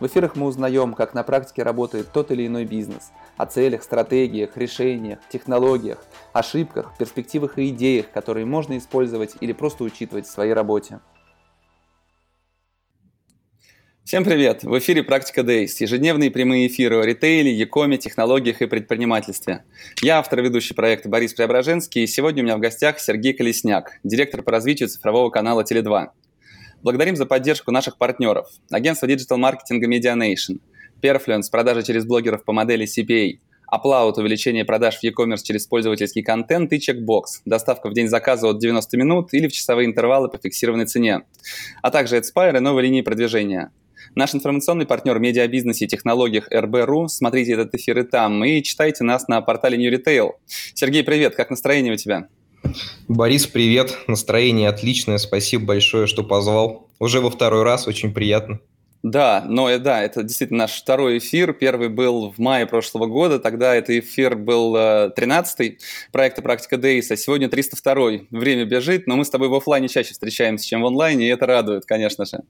в эфирах мы узнаем, как на практике работает тот или иной бизнес, о целях, стратегиях, решениях, технологиях, ошибках, перспективах и идеях, которые можно использовать или просто учитывать в своей работе. Всем привет! В эфире «Практика Days» – ежедневные прямые эфиры о ритейле, якоме, технологиях и предпринимательстве. Я автор ведущий проекта Борис Преображенский, и сегодня у меня в гостях Сергей Колесняк, директор по развитию цифрового канала Теле2. Благодарим за поддержку наших партнеров. Агентство диджитал-маркетинга Medianation, Perfluence, продажи через блогеров по модели CPA, Upload, увеличение продаж в e-commerce через пользовательский контент и Checkbox, доставка в день заказа от 90 минут или в часовые интервалы по фиксированной цене, а также AdSpire и новые линии продвижения. Наш информационный партнер в медиабизнесе и технологиях РБ.ру. Смотрите этот эфир и там, и читайте нас на портале New Retail. Сергей, привет, как настроение у тебя? Борис, привет. Настроение отличное. Спасибо большое, что позвал. Уже во второй раз, очень приятно. Да, но э, да, это действительно наш второй эфир. Первый был в мае прошлого года. Тогда этот эфир был 13-й э, проекта «Практика Дейс», а сегодня 302-й. Время бежит, но мы с тобой в офлайне чаще встречаемся, чем в онлайне, и это радует, конечно же.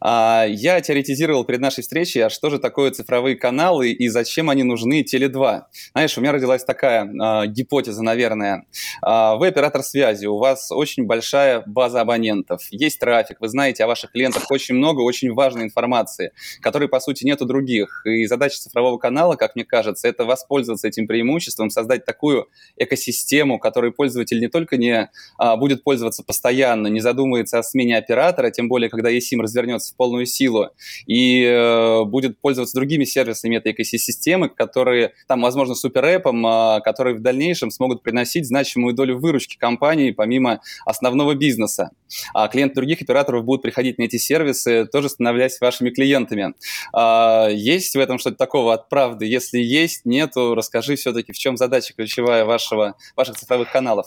А, я теоретизировал перед нашей встречей, а что же такое цифровые каналы и зачем они нужны Теле2. Знаешь, у меня родилась такая э, гипотеза, наверное. Э, вы оператор связи, у вас очень большая база абонентов, есть трафик, вы знаете о ваших клиентах очень много очень важной информации, которой, по сути, нет у других. И задача цифрового канала, как мне кажется, это воспользоваться этим преимуществом, создать такую экосистему, которой пользователь не только не э, будет пользоваться постоянно, не задумывается о смене оператора, тем более, когда есть SIM развернется в полную силу и э, будет пользоваться другими сервисами этой экосистемы, которые, там, возможно, суперэпом, э, которые в дальнейшем смогут приносить значимую долю выручки компании помимо основного бизнеса. А клиенты других операторов будут приходить на эти сервисы, тоже становляясь вашими клиентами. Э, есть в этом что-то такого от правды? Если есть, нету, расскажи все-таки, в чем задача ключевая вашего, ваших цифровых каналов?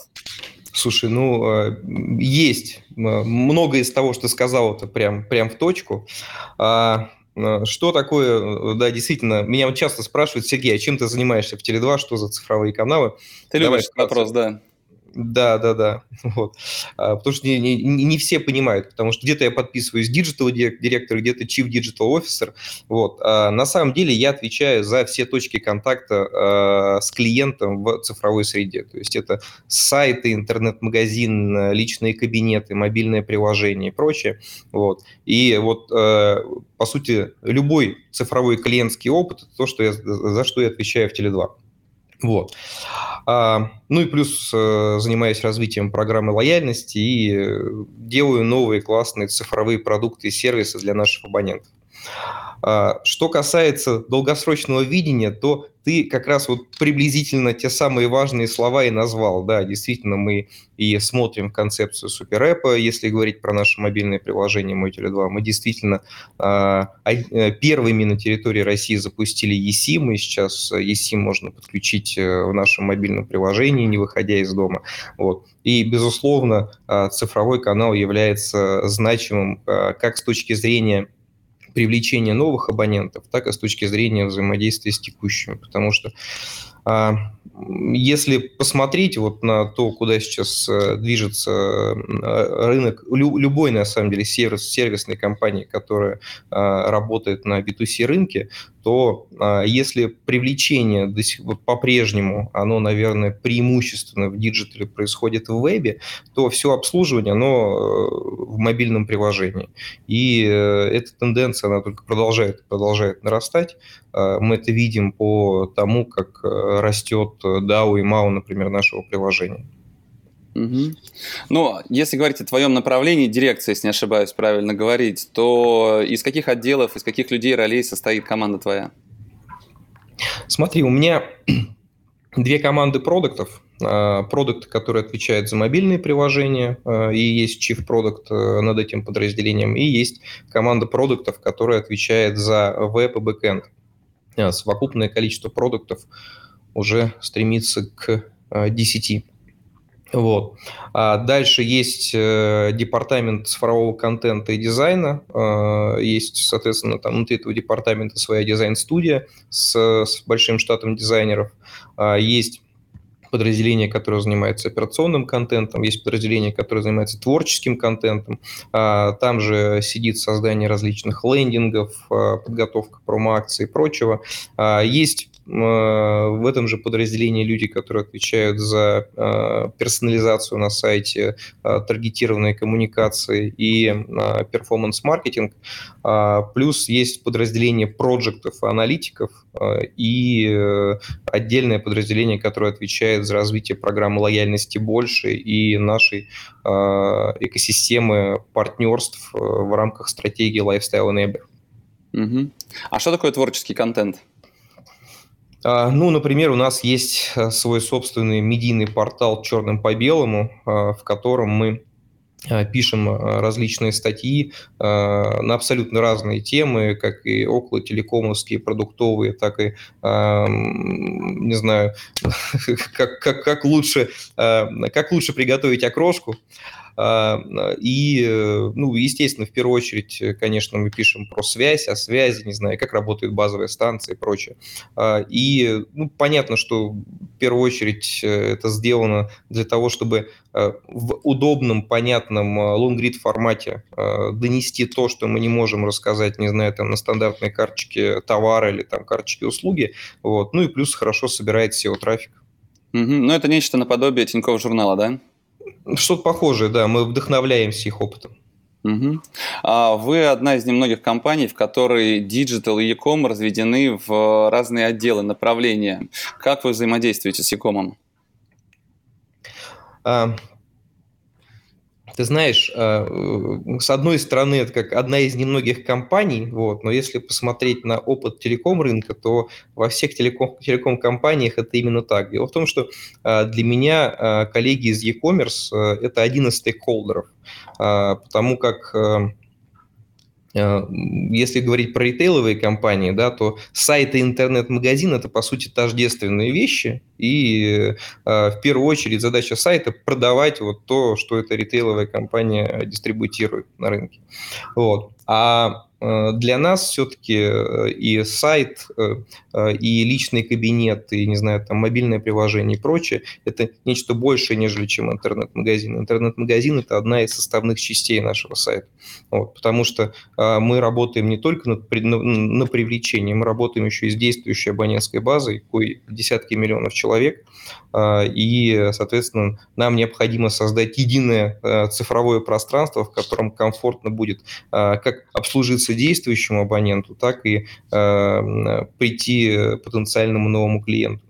Слушай, ну, э, есть. Многое из того, что сказал, это прям, прям в точку. А, э, что такое, да, действительно, меня вот часто спрашивают, Сергей, а чем ты занимаешься в Теле2, что за цифровые каналы? Ты Давай любишь вопрос, да. Да, да, да. Вот. А, потому что не, не, не все понимают, потому что где-то я подписываюсь digital директор, где-то chief digital officer. Вот. А на самом деле я отвечаю за все точки контакта а, с клиентом в цифровой среде. То есть это сайты, интернет-магазин, личные кабинеты, мобильное приложение и прочее. Вот. И вот а, по сути любой цифровой клиентский опыт – это то, что я, за что я отвечаю в Теле2. Вот. А, ну и плюс э, занимаюсь развитием программы лояльности и э, делаю новые классные цифровые продукты и сервисы для наших абонентов. А, что касается долгосрочного видения, то ты как раз вот приблизительно те самые важные слова и назвал. Да, действительно, мы и смотрим концепцию суперэпа, если говорить про наше мобильное приложение «Мой Теле2». Мы действительно э, первыми на территории России запустили eSIM, и сейчас eSIM можно подключить э, в нашем мобильном приложении, не выходя из дома. Вот. И, безусловно, э, цифровой канал является значимым э, как с точки зрения привлечения новых абонентов, так и с точки зрения взаимодействия с текущими. Потому что если посмотреть вот на то, куда сейчас э, движется э, рынок любой, на самом деле, сервис, сервисной компании, которая а, работает на B2C рынке, то а, если привлечение до сих пор по-прежнему, оно, наверное, преимущественно в digital е происходит в вебе, то все обслуживание, оно э, в мобильном приложении. И эта тенденция, она только продолжает, продолжает нарастать. Мы это видим по тому, как растет DAU и MAU, например, нашего приложения. Угу. Ну, если говорить о твоем направлении, дирекция, если не ошибаюсь, правильно говорить, то из каких отделов, из каких людей, ролей состоит команда твоя? Смотри, у меня две команды продуктов. А, продукт, который отвечает за мобильные приложения, а, и есть Chief Product э, над этим подразделением, и есть команда продуктов, которая отвечает за веб и бэкэнд. А, совокупное количество продуктов уже стремится к 10. Вот. А дальше есть э, департамент цифрового контента и дизайна. Э, есть, соответственно, там внутри этого департамента своя дизайн-студия с, с большим штатом дизайнеров. Э, есть подразделение, которое занимается операционным контентом, есть подразделение, которое занимается творческим контентом. А, там же сидит создание различных лендингов, а, подготовка промо-акций и прочего. А, есть Э, в этом же подразделении люди, которые отвечают за э, персонализацию на сайте, э, таргетированные коммуникации и перформанс-маркетинг. А, плюс есть подразделение проектов и аналитиков и отдельное подразделение, которое отвечает за развитие программы лояльности больше и нашей экосистемы партнерств в рамках стратегии Lifestyle Enabler. Угу. А что такое творческий контент? А, ну, например, у нас есть э, свой собственный медийный портал «Черным по белому», а, в котором мы а, пишем различные статьи на абсолютно разные темы, как и около телекомовские, продуктовые, так и, не знаю, как, как, как, лучше, как лучше приготовить окрошку. А, и, э, ну, естественно, в первую очередь, э, конечно, мы пишем про связь, о связи, не знаю, как работают базовые станции и прочее. А, и, ну, понятно, что в первую очередь э, это сделано для того, чтобы в удобном, понятном лонгрид формате донести то, что мы не можем рассказать, не знаю, там на стандартной карточке товара или там карточке услуги. Вот. Ну и плюс хорошо собирает SEO-трафик. Угу. Ну, это нечто наподобие Тинькофф журнала, да? Что-то похожее, да, мы вдохновляемся их опытом. Угу. А вы одна из немногих компаний, в которой digital и e-com разведены в разные отделы, направления. Как вы взаимодействуете с e-com? А, ты знаешь, э, с одной стороны, это как одна из немногих компаний, вот, но если посмотреть на опыт телеком рынка, то во всех телеком, телеком-компаниях это именно так. Дело в том, что э, для меня э, коллеги из e-commerce – это один из стейкхолдеров, потому как если говорить про ритейловые компании, да, то сайты интернет-магазин – это, по сути, тождественные вещи. И э, в первую очередь задача сайта – продавать вот то, что эта ритейловая компания дистрибутирует на рынке. Вот. А Э, для нас все-таки э, и сайт, э, и личный кабинет, и, не знаю, там, мобильное приложение и прочее, это нечто большее, нежели чем интернет-магазин. Интернет-магазин – это одна из составных частей нашего сайта. Вот, потому что мы работаем не только на, на, на привлечение, мы работаем еще и с действующей абонентской базой, кое десятки миллионов человек, и, соответственно, нам необходимо создать единое цифровое пространство, в котором комфортно будет как обслужиться действующему абоненту, так и э, прийти потенциальному новому клиенту.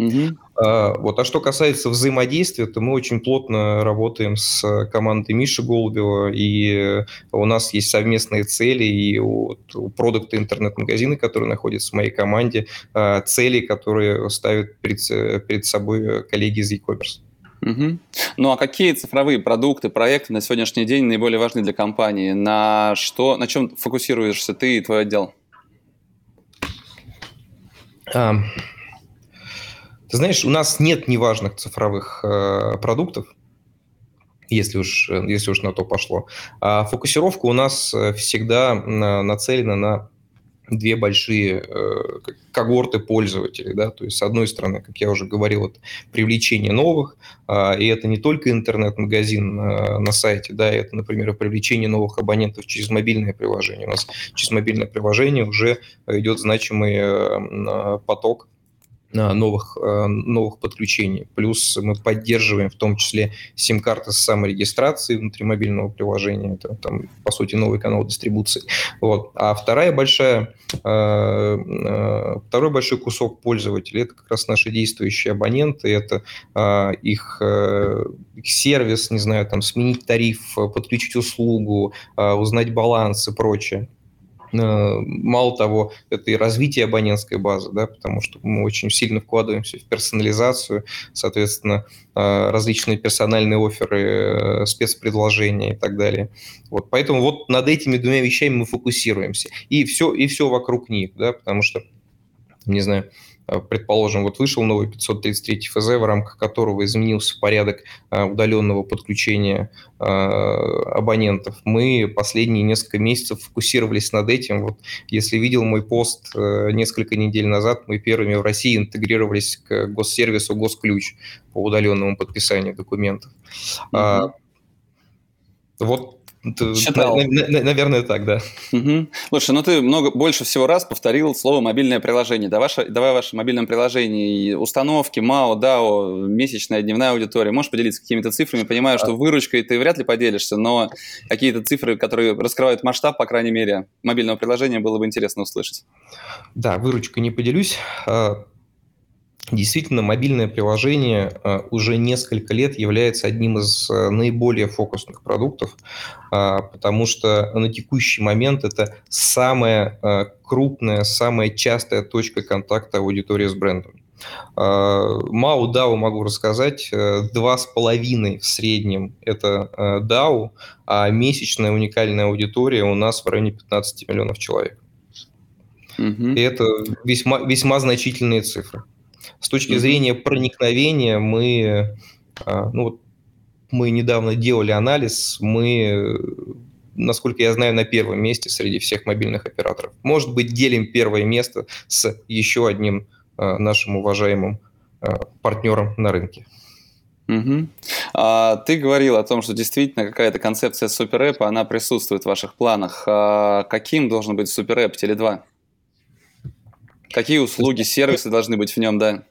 Угу. А, вот. А что касается взаимодействия, то мы очень плотно работаем с командой Миши Голубева, и у нас есть совместные цели, и у, у продукта интернет-магазина, который находится в моей команде, а, цели, которые ставят перед, перед собой коллеги из e-commerce. Угу. Ну а какие цифровые продукты, проекты на сегодняшний день наиболее важны для компании? На что, на чем фокусируешься ты и твой отдел? А, ты знаешь, у нас нет неважных цифровых э, продуктов, если уж, если уж на то пошло. А фокусировка у нас э, всегда нацелена на две большие э, когорты пользователей. Да? То есть, с одной стороны, как я уже говорил, это привлечение новых, э, и это не только интернет-магазин э, на сайте, да, это, например, привлечение новых абонентов через мобильное приложение. У нас через мобильное приложение уже идет значимый э, поток новых, э, новых подключений. Плюс мы поддерживаем в том числе сим-карты с саморегистрацией внутри мобильного приложения. Это там, по сути, новый канал дистрибуции. Вот. А вторая большая, э, э, второй большой кусок пользователей – это как раз наши действующие абоненты, это их, их сервис, не знаю, там, сменить тариф, подключить услугу, узнать баланс и прочее. Э, мало того, это и развитие абонентской базы, да, потому что мы очень сильно вкладываемся в персонализацию, соответственно, э, различные персональные оферы, э, спецпредложения и так далее. Вот, поэтому вот над этими двумя вещами мы фокусируемся. И все, и все вокруг них, да, потому что, не знаю, предположим, вот вышел новый 533 ФЗ, в рамках которого изменился порядок удаленного подключения абонентов. Мы последние несколько месяцев фокусировались над этим. Вот если видел мой пост несколько недель назад, мы первыми в России интегрировались к госсервису «Госключ» по удаленному подписанию документов. Mm-hmm. Вот Читал. наверное, так, да. Угу. Слушай, ну ты много, больше всего раз повторил слово «мобильное приложение». Давай, давай ваше мобильном приложении установки, МАО, ДАО, месячная, дневная аудитория. Можешь поделиться какими-то цифрами? Понимаю, что выручкой ты вряд ли поделишься, но какие-то цифры, которые раскрывают масштаб, по крайней мере, мобильного приложения, было бы интересно услышать. Да, выручкой не поделюсь. А, Действительно, мобильное приложение э, уже несколько лет является одним из э, наиболее фокусных продуктов, а, потому что на текущий момент это самая э, крупная, самая частая точка контакта аудитории с брендом. MAU DAO могу рассказать, два с половиной в среднем это DAO, а месячная уникальная аудитория у нас в районе 15 миллионов человек. Угу. И это весьма, весьма значительные цифры. С точки зрения проникновения мы, а, ну, мы недавно делали анализ, мы, насколько я знаю, на первом месте среди всех мобильных операторов. Может быть, делим первое место с еще одним а, нашим уважаемым а, партнером на рынке. Угу. А, ты говорил о том, что действительно какая-то концепция суперэпа, она присутствует в ваших планах. А каким должен быть суперэп Теле2? Какие услуги, сервисы должны быть в нем, да?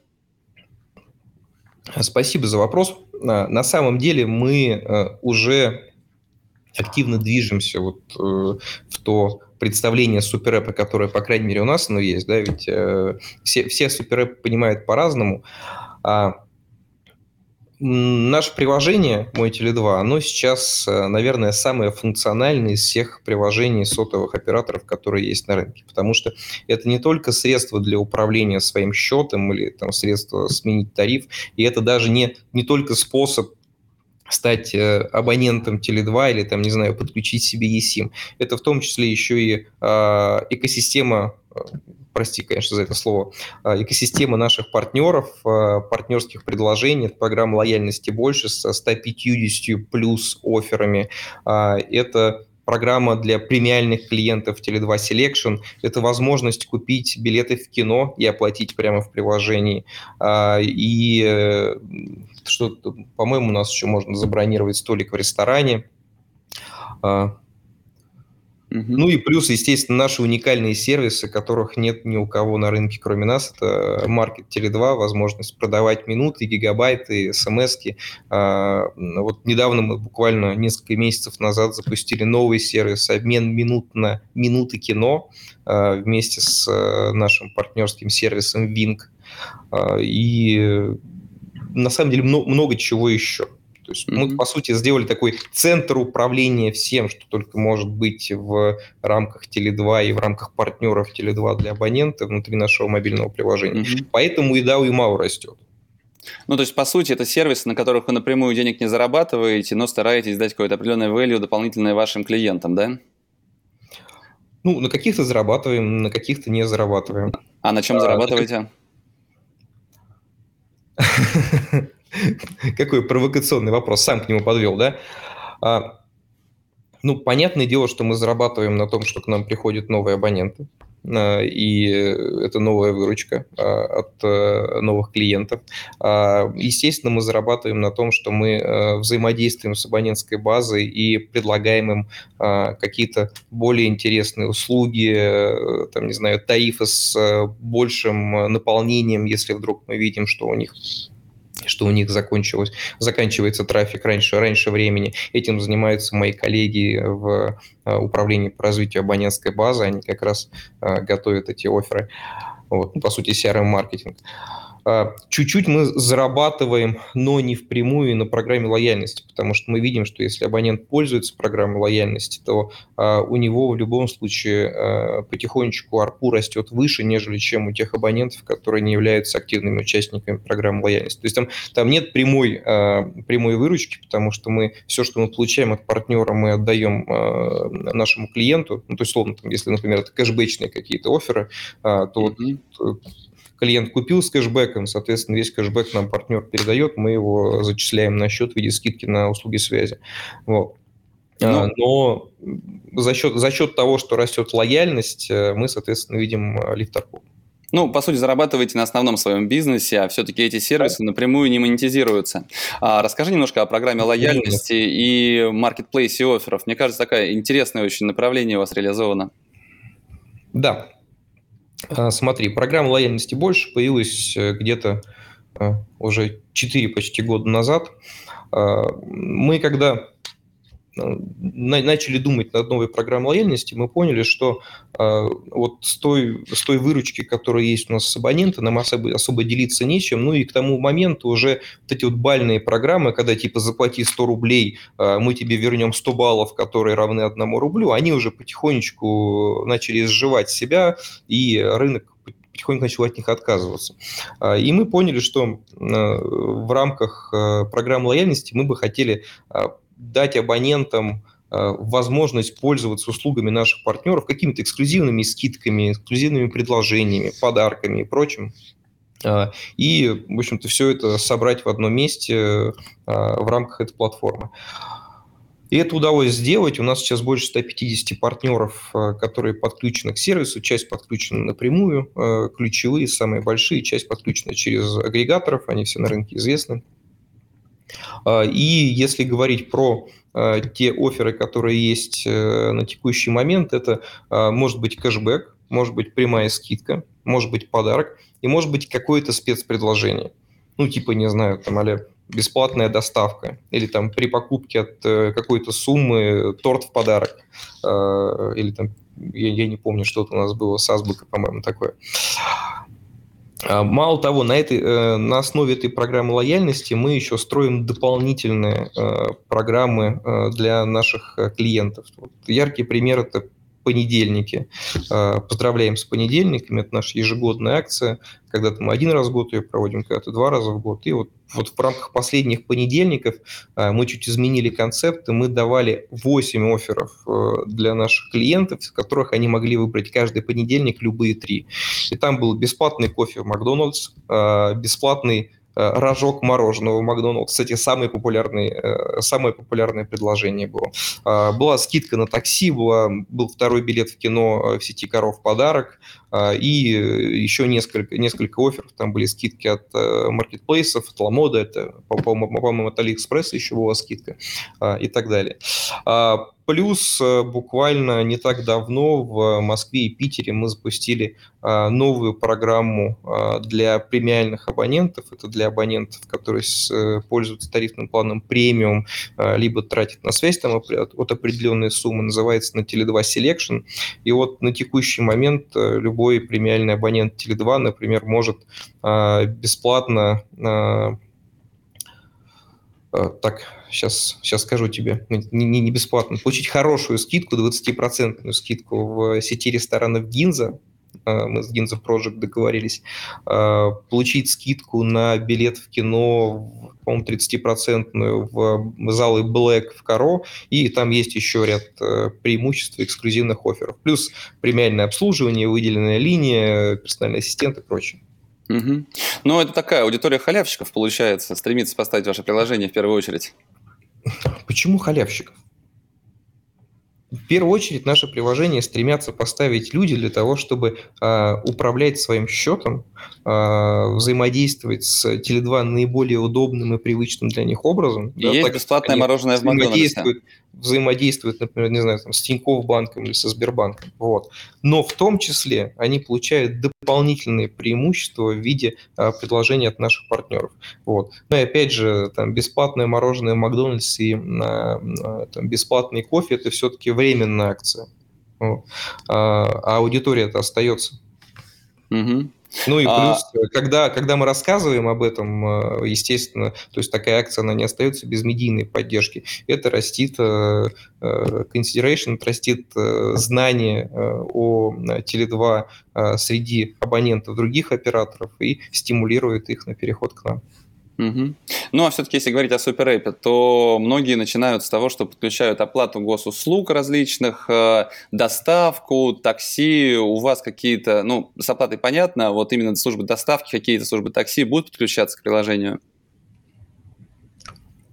Спасибо за вопрос. На самом деле мы э, уже активно движемся вот э, в то представление суперэпа, которое, по крайней мере, у нас оно есть, да, ведь э, все, все суперэпы понимают по-разному. А Наше приложение «Мой Теле2», оно сейчас, э, наверное, самое функциональное из всех приложений сотовых операторов, которые есть на рынке. Потому что это не только средство для управления своим счетом или там, средство сменить тариф, и это даже не, не только способ стать э, абонентом Теле2 или, там, не знаю, подключить себе eSIM. Это в том числе еще и э, экосистема прости, конечно, за это слово, а, экосистема наших партнеров, а, партнерских предложений, это лояльности больше со 150 плюс офферами. А, это программа для премиальных клиентов Tele2 Selection. Это возможность купить билеты в кино и оплатить прямо в приложении. И э, что, по-моему, у нас еще можно забронировать столик в ресторане. Ну и плюс, естественно, наши уникальные сервисы, которых нет ни у кого на рынке, кроме нас. Это маркет Теле2, возможность продавать минуты, гигабайты, смс-ки. А, вот недавно мы буквально несколько месяцев назад запустили новый сервис обмен минут на минуты кино а, вместе с э, нашим партнерским сервисом Wing. А, и на самом деле много чего еще. То есть mm-hmm. мы, по сути, сделали такой центр управления всем, что только может быть в рамках Теле2 и в рамках партнеров Теле2 для абонента внутри нашего мобильного приложения. Mm-hmm. Поэтому и DAO, и MAU растет. Ну, то есть, по сути, это сервисы, на которых вы напрямую денег не зарабатываете, но стараетесь дать какое-то определенное value дополнительное вашим клиентам, да? Ну, на каких-то зарабатываем, на каких-то не зарабатываем. А на чем а, зарабатываете? Какой провокационный вопрос, сам к нему подвел, да? А, ну, понятное дело, что мы зарабатываем на том, что к нам приходят новые абоненты, а, и это новая выручка а, от э, новых клиентов. Естественно, мы зарабатываем на том, что мы э, взаимодействуем с абонентской базой и предлагаем им какие-то более интересные услуги, э, там, не знаю, тарифы с большим наполнением, если вдруг мы видим, что у них что у них закончилось, заканчивается трафик раньше, раньше времени. Этим занимаются мои коллеги в э, управлении по развитию абонентской базы, они как раз э, готовят эти оферы. Вот, по сути, CRM-маркетинг. А, чуть-чуть мы зарабатываем, но не впрямую на программе лояльности, потому что мы видим, что если абонент пользуется программой лояльности, то а, у него в любом случае а, потихонечку ARPU растет выше, нежели чем у тех абонентов, которые не являются активными участниками программы лояльности. То есть там, там нет прямой, прямой выручки, потому что мы все, что мы получаем от партнера, мы отдаем нашему клиенту. Ну, то есть, словно, там, если, например, это кэшбэчные какие-то оферы, то mm-hmm клиент купил с кэшбэком, соответственно, весь кэшбэк нам партнер передает, мы его зачисляем на счет в виде скидки на услуги связи. Вот. Ну, Но за счет, за счет того, что растет лояльность, мы, соответственно, видим лифт ну, по сути, зарабатываете на основном своем бизнесе, а все-таки эти сервисы напрямую не монетизируются. А, расскажи немножко о программе лояльности и маркетплейсе офферов. Мне кажется, такое интересное очень направление у вас реализовано. Да. А, смотри, программа лояльности больше появилась э, где-то а, уже 4 почти года назад. А, мы когда начали думать над новой программой лояльности, мы поняли, что э, вот с той, с той выручки, которая есть у нас с абонента, нам особо, особо делиться нечем. Ну и к тому моменту уже вот эти вот бальные программы, когда типа заплати 100 рублей, э, мы тебе вернем 100 баллов, которые равны одному рублю, они уже потихонечку начали сживать себя, и рынок потихоньку начал от них отказываться. И мы поняли, что в рамках программы лояльности мы бы хотели дать абонентам э, возможность пользоваться услугами наших партнеров какими-то эксклюзивными скидками, эксклюзивными предложениями, подарками и прочим. Э, и, в общем-то, все это собрать в одном месте э, в рамках этой платформы. И это удалось сделать. У нас сейчас больше 150 партнеров, которые подключены к сервису. Часть подключена напрямую, ключевые, самые большие. Часть подключена через агрегаторов, они все на рынке известны. И если говорить про а, те оферы, которые есть э, на текущий момент, это а, может быть кэшбэк, может быть прямая скидка, может быть подарок и может быть какое-то спецпредложение. Ну, типа, не знаю, там, а бесплатная доставка или там при покупке от э, какой-то суммы торт в подарок или там, я, я не помню, что-то у нас было с Азбукой, по-моему, такое. А, мало того, на, этой, э, на основе этой программы лояльности мы еще строим дополнительные э, программы э, для наших клиентов. Яркий пример – это понедельники. А, поздравляем с понедельниками. Это наша ежегодная акция. Когда-то мы один раз в год ее проводим, когда-то два раза в год. И вот, вот в рамках последних понедельников а, мы чуть изменили концепт, и мы давали 8 офферов э, для наших клиентов, из которых они могли выбрать каждый понедельник любые три. И там был бесплатный кофе в Макдональдс, а, бесплатный рожок мороженого в Макдональдс. Кстати, самое популярное, э, самое популярное предложение было. А, была скидка на такси, была, был второй билет в кино э, в сети «Коров» подарок, а, и еще несколько, несколько офферов. Там были скидки от маркетплейсов, от Ламода, это, по-моему, от Алиэкспресса еще была скидка а, и так далее. Плюс э, буквально не так давно в Москве и Питере мы запустили э, новую программу э, для премиальных абонентов. Это для абонентов, которые пользуются тарифным планом премиум, либо тратят на связь там от определенной суммы, называется на Теле2 Selection. И вот на текущий момент любой премиальный абонент Теле2, например, может бесплатно так сейчас, сейчас скажу тебе, не, не, не бесплатно, получить хорошую скидку, 20% скидку в сети ресторанов Гинза, а, мы с Гинза Project договорились, а, получить скидку на билет в кино, по-моему, 30% в залы Black в Каро, и там есть еще ряд э, преимуществ эксклюзивных офферов. Плюс премиальное обслуживание, выделенная линия, персональный ассистент и прочее. Угу. Ну, это такая аудитория халявщиков, получается, стремится поставить ваше приложение в первую очередь. Почему халявщиков? В первую очередь наше приложение стремятся поставить люди для того, чтобы э, управлять своим счетом, э, взаимодействовать с Теле2 наиболее удобным и привычным для них образом. И да, есть бесплатное мороженое в Макдональдсе взаимодействуют, например, не знаю, там, с Тинькофф банком или со Сбербанком. Вот. Но в том числе они получают дополнительные преимущества в виде а, предложений от наших партнеров. Вот. Ну и опять же, там, бесплатное мороженое в Макдональдсе и а, а, там, бесплатный кофе – это все-таки временная акция. Вот. А, а аудитория это остается. Угу. Ну и а плюс, а... когда, когда мы рассказываем об этом, э, естественно, то есть такая акция, она не остается без медийной поддержки. Это растит э, consideration, растит знание о Теле2 среди абонентов других операторов и стимулирует их на переход к нам. Угу. Ну, а все-таки, если говорить о суперэпе, то многие начинают с того, что подключают оплату госуслуг различных, э, доставку, такси. У вас какие-то, ну, с оплатой понятно, а вот именно службы доставки, какие-то службы такси будут подключаться к приложению?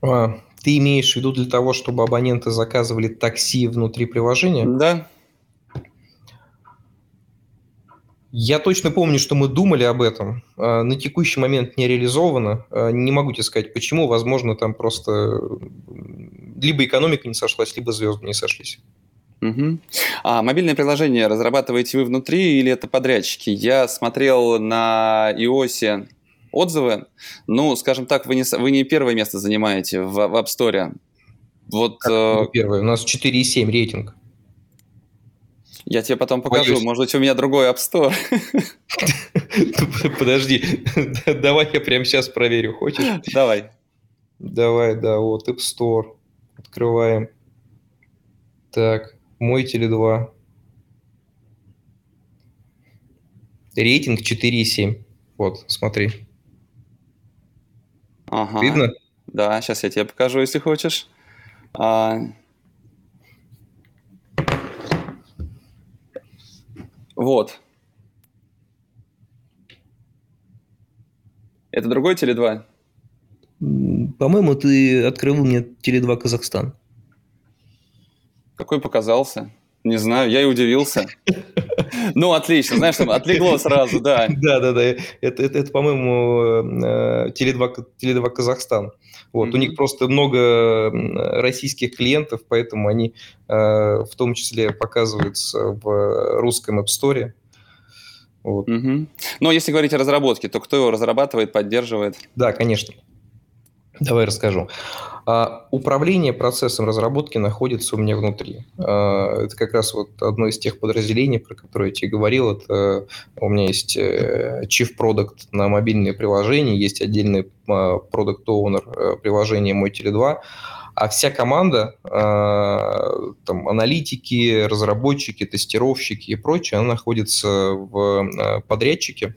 А, ты имеешь в виду для того, чтобы абоненты заказывали такси внутри приложения? Да. Я точно помню, что мы думали об этом. А, на текущий момент не реализовано. А, не могу тебе сказать, почему. Возможно, там просто либо экономика не сошлась, либо звезды не сошлись. Угу. А мобильное приложение разрабатываете вы внутри или это подрядчики? Я смотрел на iOS отзывы. Ну, скажем так, вы не, вы не первое место занимаете в, в App Store. Вот, как э... первое? У нас 4,7 рейтинг. Я тебе потом покажу. Боюсь. Может быть, у меня другой App Store. Подожди. Давай я прямо сейчас проверю. Хочешь? Давай. Давай, да, вот App Store. Открываем. Так, мой Теле2. Рейтинг 4,7. Вот, смотри. Ага. Видно? Да, сейчас я тебе покажу, если хочешь. А, Вот. Это другой Теле2? По-моему, ты открыл мне Теле2 Казахстан. Какой показался? Не знаю, я и удивился. Ну, отлично, знаешь, там отлегло сразу, да. Да, да, да. Это, это, это по-моему, э, Теле2, Теле2 Казахстан. Вот, mm-hmm. у них просто много российских клиентов, поэтому они э, в том числе показываются в русском App Store. Вот. Mm-hmm. Но если говорить о разработке, то кто его разрабатывает, поддерживает? Да, конечно. Давай расскажу. А, управление процессом разработки находится у меня внутри. А, это как раз вот одно из тех подразделений, про которые я тебе говорил. Это у меня есть э, Chief Product на мобильные приложения, есть отдельный а, Product Owner э, приложения Мой Теле2. А вся команда, там, аналитики, разработчики, тестировщики и прочее, она находится в подрядчике,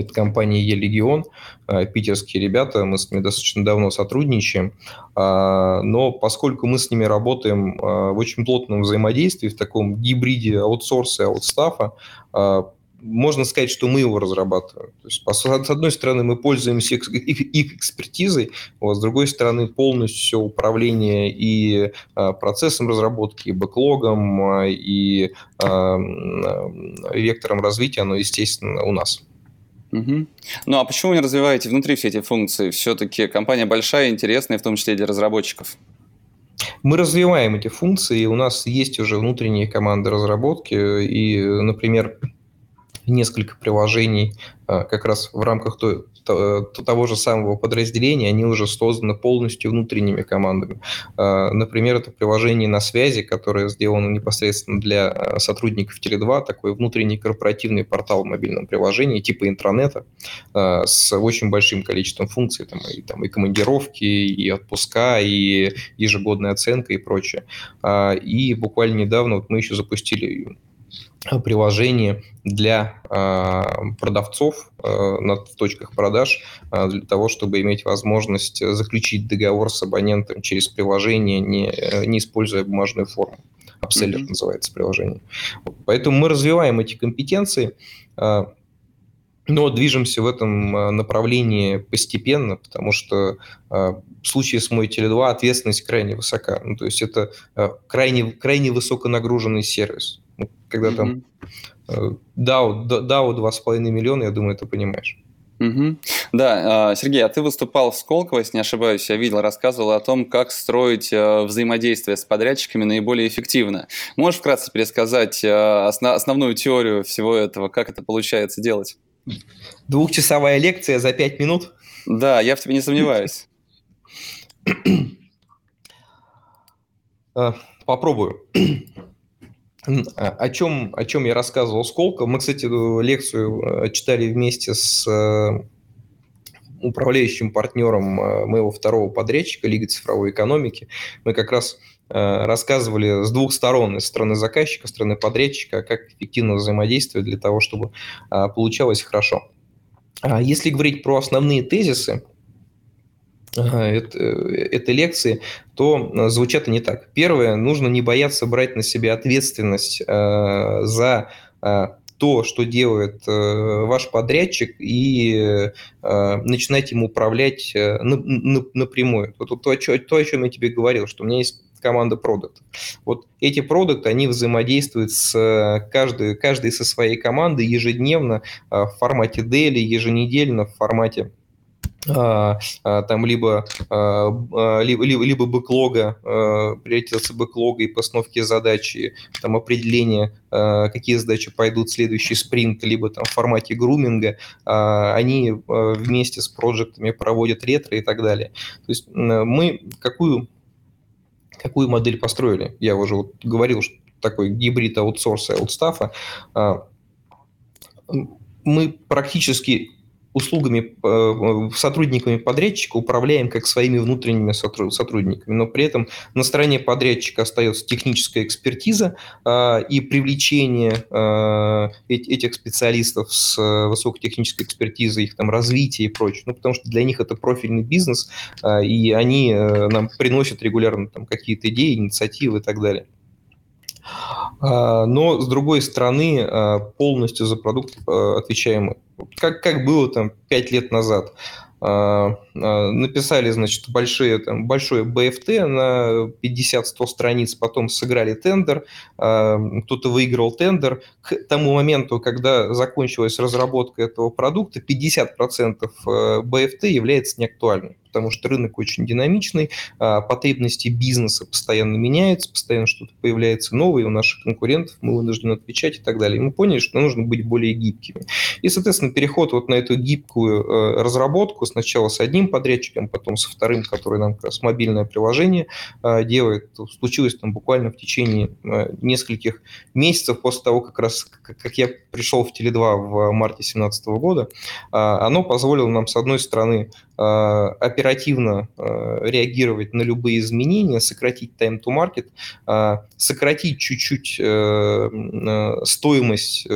это компания Е-Легион, э, питерские ребята, мы с ними достаточно давно сотрудничаем, а, но поскольку мы с ними работаем э, в очень плотном взаимодействии, в таком гибриде аутсорса и аутстафа, а, можно сказать, что мы его разрабатываем. То есть, с одной стороны, мы пользуемся их, экспертизой, вот, с другой стороны, полностью все управление и а, процессом разработки, и бэклогом, и а, вектором развития, оно, естественно, у нас. Угу. Ну а почему не развиваете внутри все эти функции? Все-таки компания большая, интересная, в том числе для разработчиков. Мы развиваем эти функции, и у нас есть уже внутренние команды разработки, и, например, несколько приложений а, как раз в рамках той, того же самого подразделения, они уже созданы полностью внутренними командами. А, например, это приложение на связи, которое сделано непосредственно для а, сотрудников Теле2, такой внутренний корпоративный портал в мобильном приложении типа интранета с очень большим количеством функций, там и, там, и командировки, и отпуска, и ежегодная оценка и прочее. И буквально недавно вот мы еще запустили приложение для э, продавцов э, на, точках продаж э, для того, чтобы иметь возможность заключить договор с абонентом через приложение, не, не используя бумажную форму. Upseller mm-hmm. называется приложение. Поэтому мы развиваем эти компетенции, э, но движемся в этом направлении постепенно, потому что э, в случае с мой Теле2 ответственность крайне высока. Ну, то есть это э, крайне, крайне высоконагруженный сервис когда mm-hmm. там э, DAO, DAO 2,5 миллиона, я думаю, ты понимаешь. Угу. Да, а, Сергей, а ты выступал в Сколково, если не ошибаюсь, я видел, рассказывал о том, как строить э, взаимодействие с подрядчиками наиболее эффективно. Можешь вкратце пересказать э, основную теорию всего этого, как это получается делать? Двухчасовая лекция за пять минут? Да, я в тебе не сомневаюсь. Попробую. А, о чем, о чем я рассказывал Сколково. Мы, кстати, лекцию э, читали вместе с э, управляющим партнером э, моего второго подрядчика Лиги цифровой экономики. Мы как раз рассказывали с двух сторон, с стороны заказчика, с стороны подрядчика, как эффективно взаимодействовать для того, чтобы получалось хорошо. А если говорить про основные тезисы, этой лекции, то звучат они так. Первое, нужно не бояться брать на себя ответственность за то, что делает ваш подрядчик, и начинать им управлять напрямую. Вот то, о чем я тебе говорил, что у меня есть команда продуктов. Вот эти продукты, они взаимодействуют с э, каждой, каждой со своей командой ежедневно э, в формате дели, еженедельно в формате там либо, а, либо, либо, либо бэклога, приоритизация бэклога и постановки задачи, там определение, какие задачи пойдут в следующий спринт, либо там в формате груминга, они вместе с проектами проводят ретро и так далее. То есть мы какую какую модель построили. Я уже вот говорил, что такой гибрид аутсорса и аутстафа. А, мы практически услугами э, сотрудниками подрядчика управляем как своими внутренними сотрудниками, но при этом на стороне подрядчика остается техническая экспертиза а, и привлечение а, этих специалистов с э, высокотехнической экспертизой, их там развитие и прочее, ну, потому что для них это профильный бизнес, и они э, нам приносят регулярно там какие-то идеи, инициативы и так далее. Но, с другой стороны, полностью за продукт отвечаем мы как, как было там 5 лет назад. А, а, написали, значит, большие, там, большое БФТ на 50-100 страниц, потом сыграли тендер, а, кто-то выиграл тендер. К тому моменту, когда закончилась разработка этого продукта, 50% э, БФТ является неактуальным потому что рынок очень динамичный, а, потребности бизнеса постоянно меняются, постоянно что-то появляется новое у наших конкурентов, мы вынуждены отвечать и так далее. Мы поняли, что нужно быть более гибкими. И, соответственно, переход вот на эту гибкую э, разработку сначала с одним подрядчиком, потом со вторым, который нам как раз мобильное приложение э, делает, случилось там буквально в течение э, нескольких месяцев после того, как раз как я пришел в Теле2 в марте 2017 года, оно позволило нам, с одной стороны, оперативно оперативно э, реагировать на любые изменения, сократить time to market, э, сократить чуть-чуть э, стоимость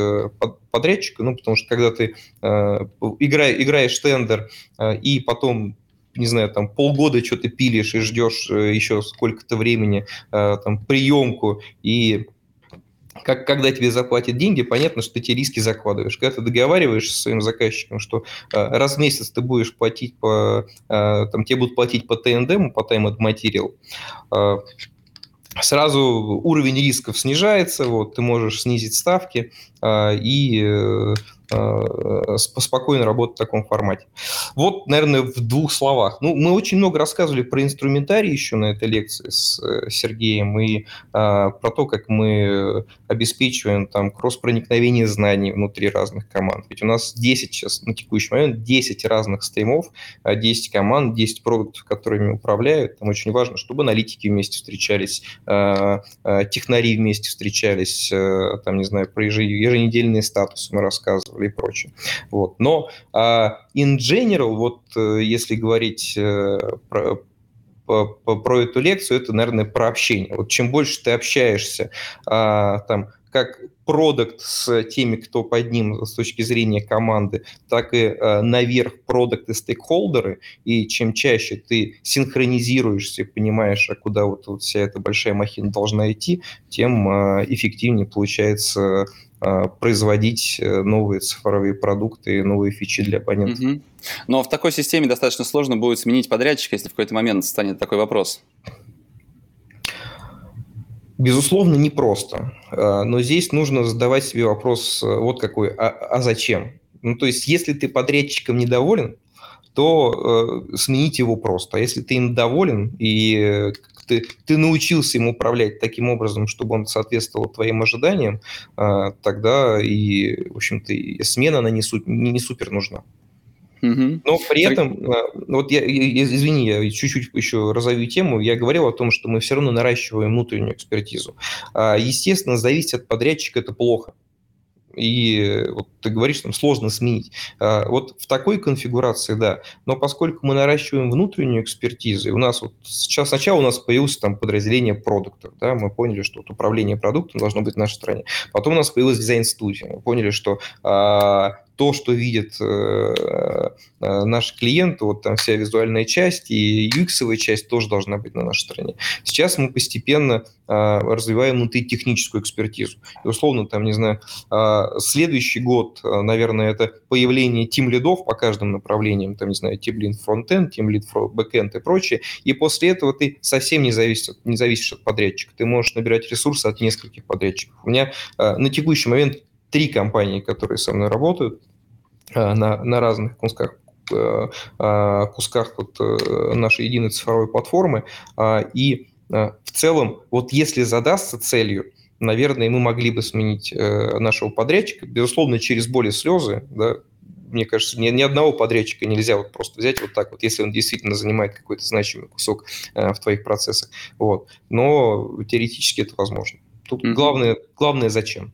подрядчика, ну, потому что когда ты играешь, тендер и потом не знаю, там полгода что-то пилишь и ждешь еще сколько-то времени там приемку и как, когда тебе заплатят деньги, понятно, что ты эти риски закладываешь. Когда ты договариваешься с своим заказчиком, что э, раз в месяц ты будешь платить по, э, там, тебе будут платить по ТНД, по Time and Material, э, сразу уровень рисков снижается, вот, ты можешь снизить ставки и э, Э, спокойно работать в таком формате. Вот, наверное, в двух словах. Ну, мы очень много рассказывали про инструментарий еще на этой лекции с э, Сергеем и а, про то, как мы обеспечиваем там кросс-проникновение знаний внутри разных команд. Ведь у нас 10 сейчас, на текущий момент, 10 разных стримов, 10 команд, 10 продуктов, которыми управляют. Там очень важно, чтобы аналитики вместе встречались, технари вместе встречались, там, не знаю, про еженедельные статусы мы рассказывали и прочее. Вот. Но uh, in general, вот uh, если говорить uh, про, про эту лекцию, это, наверное, про общение. Вот чем больше ты общаешься а, там, как продукт с теми, кто под ним с точки зрения команды, так и э, наверх продукты стейкхолдеры, и чем чаще ты синхронизируешься, понимаешь, а куда вот, вот вся эта большая махина должна идти, тем э, эффективнее получается э, производить э, новые цифровые продукты, новые фичи для абонентов. Угу. Но в такой системе достаточно сложно будет сменить подрядчика, если в какой-то момент станет такой вопрос. Безусловно, непросто. А, но здесь нужно задавать себе вопрос э, вот какой, а, а зачем? Ну, то есть, если ты подрядчиком недоволен, то э, сменить его просто. А если ты им доволен и э, ты, ты научился им управлять таким образом, чтобы он соответствовал твоим ожиданиям, э, тогда и, в общем-то, и смена, она не, су, не, не супер нужна. Но при этом, э, вот я, извини, я чуть-чуть еще разовью тему, я говорил о том, что мы все равно наращиваем внутреннюю экспертизу. А, естественно, зависеть от подрядчика – это плохо. И вот ты говоришь, там сложно сменить. А, вот в такой конфигурации, да. Но поскольку мы наращиваем внутреннюю экспертизу, у нас вот сейчас сначала у нас появилось там подразделение продуктов, да, мы поняли, что вот управление продуктом должно быть в нашей стране. Потом у нас появилась дизайн-студия. Мы поняли, что а, то, что видят наши клиенты, вот там вся визуальная часть и UX-овая часть тоже должна быть на нашей стороне. Сейчас мы постепенно развиваем внутритехническую экспертизу. И условно, там, не знаю, следующий год, наверное, это появление тим-лидов по каждым направлениям, там, не знаю, тим-лид фронтенд, тим-лид бэкенд и прочее, и после этого ты совсем не зависишь, не зависишь от подрядчика. Ты можешь набирать ресурсы от нескольких подрядчиков. У меня на текущий момент три компании, которые со мной работают на, на разных кусках кусках вот нашей единой цифровой платформы. И в целом, вот если задастся целью, наверное, мы могли бы сменить нашего подрядчика, безусловно, через боли слезы, да, мне кажется, ни, ни одного подрядчика нельзя вот просто взять вот так вот, если он действительно занимает какой-то значимый кусок э, в твоих процессах. Вот. Но теоретически это возможно. Тут mm-hmm. главное, главное зачем.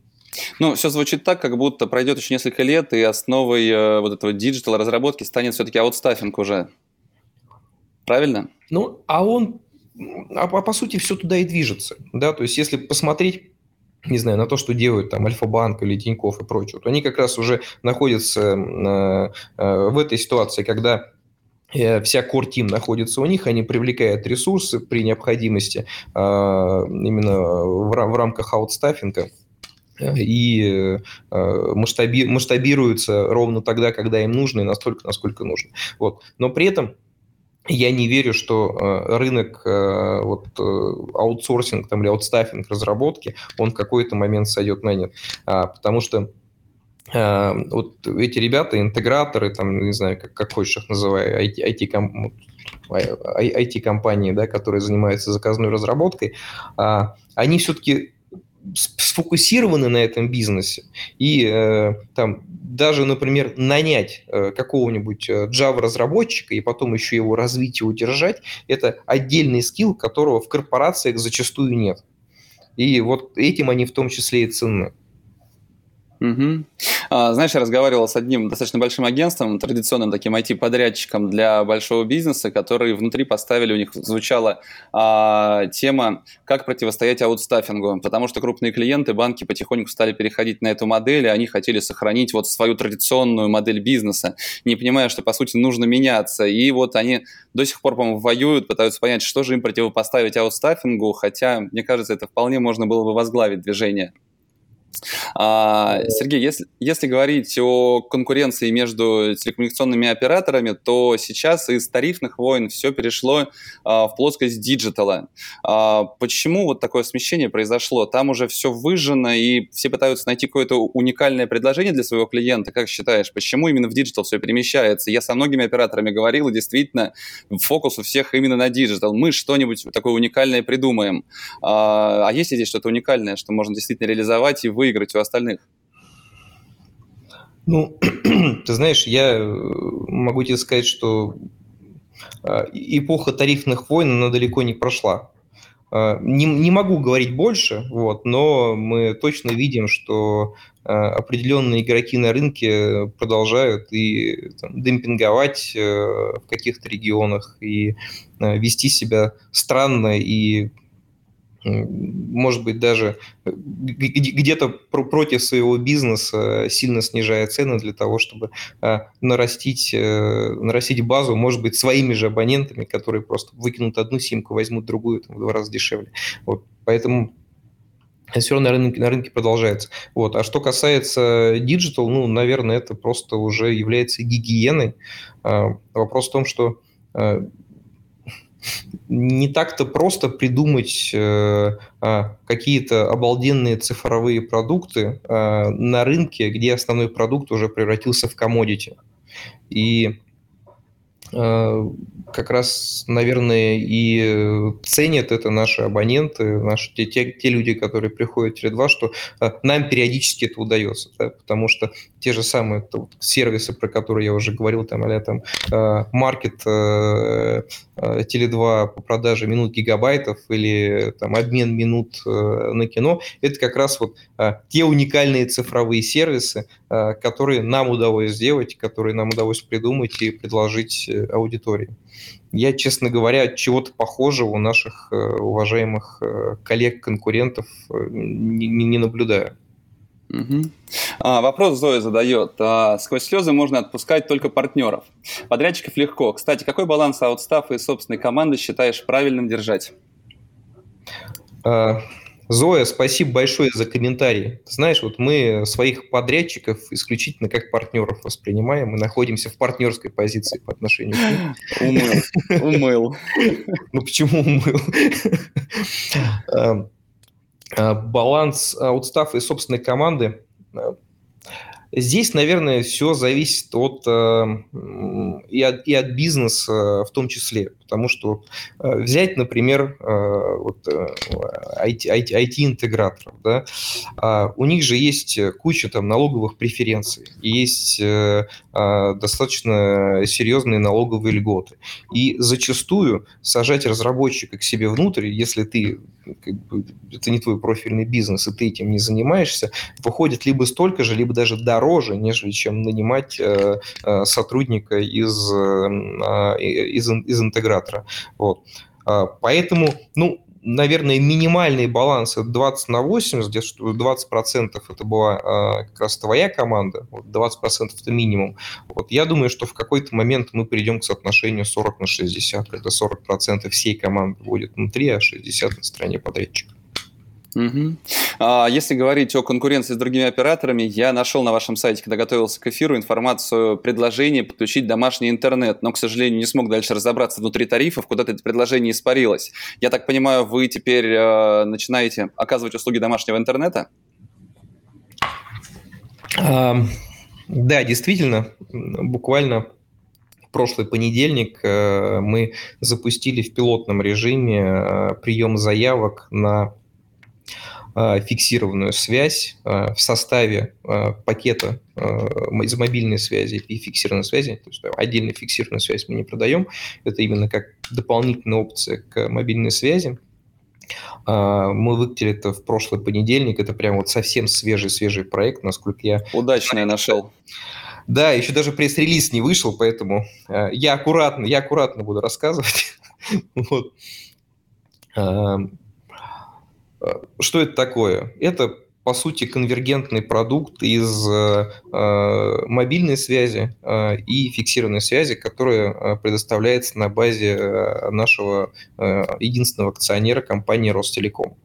Ну, все звучит так, как будто пройдет еще несколько лет, и основой э, вот этого digital разработки станет все-таки аутстаффинг уже. Правильно? Ну, а он, а, по сути, все туда и движется. Да? То есть, если посмотреть не знаю, на то, что делают там Альфа-банк или Тинькофф и прочее, то они как раз уже находятся э, э, в этой ситуации, когда э, вся core team находится у них, они привлекают ресурсы при необходимости именно в, в рамках аутстаффинга и масштаби, масштабируются ровно тогда, когда им нужно, и настолько, насколько нужно. Вот. Но при этом я не верю, что э, рынок э, вот, э, аутсорсинг там, или аутстаффинг разработки, он в какой-то момент сойдет на нет. А, потому что вот эти ребята, интеграторы, там, не знаю, как, как хочешь их называй, IT, IT-компании, да, которые занимаются заказной разработкой, а, они все-таки сфокусированы на этом бизнесе, и э, там даже, например, нанять э, какого-нибудь э, Java-разработчика и потом еще его развить и удержать, это отдельный скилл, которого в корпорациях зачастую нет. И вот этим они в том числе и ценны. Угу. А, знаешь, я разговаривал с одним достаточно большим агентством, традиционным таким IT-подрядчиком для большого бизнеса, которые внутри поставили, у них звучала а, тема, как противостоять аутстаффингу, потому что крупные клиенты, банки потихоньку стали переходить на эту модель, и они хотели сохранить вот свою традиционную модель бизнеса, не понимая, что, по сути, нужно меняться. И вот они до сих пор, по-моему, воюют, пытаются понять, что же им противопоставить аутстаффингу, хотя, мне кажется, это вполне можно было бы возглавить движение. А, Сергей, если, если говорить о конкуренции между телекоммуникационными операторами, то сейчас из тарифных войн все перешло а, в плоскость digital а. А, почему вот такое смещение произошло? Там уже все выжжено, и все пытаются найти какое-то уникальное предложение для своего клиента. Как считаешь, почему именно в digital все перемещается? Я со многими операторами говорил, и действительно, фокус у всех именно на digital. Мы что-нибудь такое уникальное придумаем. А, а есть здесь что-то уникальное, что можно действительно реализовать и вы выиграть у остальных? Ну, ты знаешь, я э, могу тебе сказать, что э, эпоха тарифных войн, она далеко не прошла. Э, не, не могу говорить больше, вот, но мы точно видим, что определенные игроки на рынке продолжают и там, демпинговать в каких-то регионах и вести себя странно и может быть, даже э, где-то против своего бизнеса сильно снижая цены для того, чтобы э, нарастить, э, нарастить базу, может быть, своими же абонентами, которые просто выкинут одну симку, возьмут другую там, в два раза дешевле. Вот. Поэтому все равно на рынке, на рынке продолжается. Вот. А что касается digital, ну, наверное, это просто уже является гигиеной. Вопрос в том, что не так-то просто придумать э, а, какие-то обалденные цифровые продукты э, на рынке, где основной продукт уже превратился в комодити. И как раз, наверное, и ценят это наши абоненты, наши, те, те, те люди, которые приходят в Теле2, что э, нам периодически это удается, да, потому что те же самые вот, сервисы, про которые я уже говорил, там, а там, э, маркет Теле2 по продаже минут гигабайтов или там, обмен минут на кино, это как раз вот те уникальные цифровые сервисы, которые нам удалось сделать, которые нам удалось придумать и предложить аудитории. Я, честно говоря, чего-то похожего у наших уважаемых коллег-конкурентов не, не наблюдаю. Угу. А, вопрос Зоя задает. А, сквозь слезы можно отпускать только партнеров. Подрядчиков легко. Кстати, какой баланс аутстафа и собственной команды считаешь правильным держать? А, Зоя, спасибо большое за комментарий. знаешь, вот мы своих подрядчиков исключительно как партнеров воспринимаем. Мы находимся в партнерской позиции по отношению к ним. Умыл. Умыл. Ну почему умыл? А, баланс аутстафа и собственной команды. А, здесь, наверное, все зависит от, э, и, от, и от бизнеса в том числе. Потому что э, взять, например, э, вот, IT-интеграторов, IT, да, а, у них же есть куча там налоговых преференций, есть достаточно серьезные налоговые льготы. И зачастую сажать разработчика к себе внутрь, если ты как бы, это не твой профильный бизнес, и ты этим не занимаешься, выходит либо столько же, либо даже дороже, нежели чем нанимать э, э, сотрудника из, э, из, из интегратора. Вот. А, поэтому, ну, наверное, минимальный баланс это 20 на 80, где 20% это была а, как раз твоя команда, вот 20% это минимум. Вот я думаю, что в какой-то момент мы придем к соотношению 40 на 60, когда 40% всей команды будет внутри, а 60 на стороне подрядчика. Угу. А, если говорить о конкуренции с другими операторами, я нашел на вашем сайте, когда готовился к эфиру, информацию предложение подключить домашний интернет, но, к сожалению, не смог дальше разобраться внутри тарифов, куда-то это предложение испарилось. Я так понимаю, вы теперь э, начинаете оказывать услуги домашнего интернета? А, да, действительно, буквально прошлый понедельник э, мы запустили в пилотном режиме э, прием заявок на фиксированную связь э, в составе э, пакета из мобильной связи и фиксированной связи. То есть отдельно фиксированную связь мы не продаем. Это именно как дополнительная опция к мобильной связи. Мы выкатили это в прошлый понедельник. Это прям вот совсем свежий-свежий проект, насколько я... Удачно я нашел. Да, еще даже пресс-релиз не вышел, поэтому я аккуратно, я аккуратно буду рассказывать. вот. Что это такое? Это, по сути, конвергентный продукт из э, э, мобильной связи э, и фиксированной связи, которая предоставляется на базе нашего единственного акционера компании Ростелеком.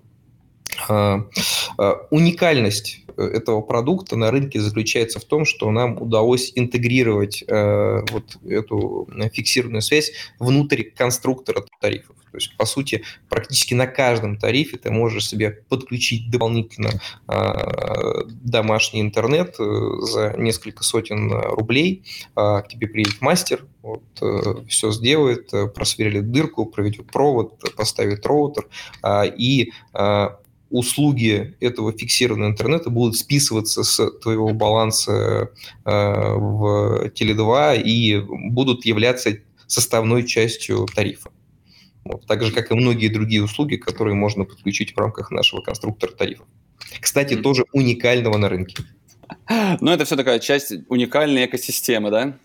Уникальность этого продукта на рынке заключается в том, что нам удалось интегрировать вот эту фиксированную связь внутрь конструктора тарифов. То есть, по сути, практически на каждом тарифе ты можешь себе подключить дополнительно э, домашний интернет э, за несколько сотен рублей. Э, к тебе приедет мастер, вот, э, все сделает, э, просверлит дырку, проведет провод, поставит роутер. Э, и э, услуги этого фиксированного интернета будут списываться с твоего баланса э, в Теле2 и будут являться составной частью тарифа. Вот, так же, как и многие другие услуги, которые можно подключить в рамках нашего конструктора тарифов. Кстати, тоже уникального на рынке. Но это все такая часть уникальной экосистемы, да?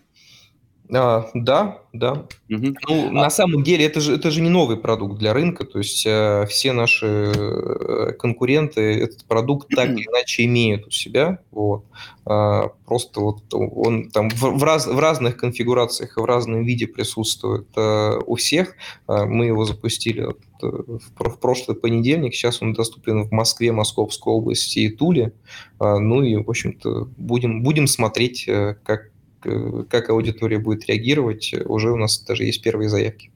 А, да, да. Угу. Ну, а... на самом деле это же, это же не новый продукт для рынка, то есть э, все наши э, конкуренты этот продукт так или иначе имеют у себя, вот. А, просто вот он там в, в, раз, в разных конфигурациях и в разном виде присутствует э, у всех. А, мы его запустили вот, э, в, в прошлый понедельник, сейчас он доступен в Москве, Московской области и Туле. А, ну и, в общем-то, будем, будем смотреть, как как аудитория будет реагировать, уже у нас даже есть первые заявки.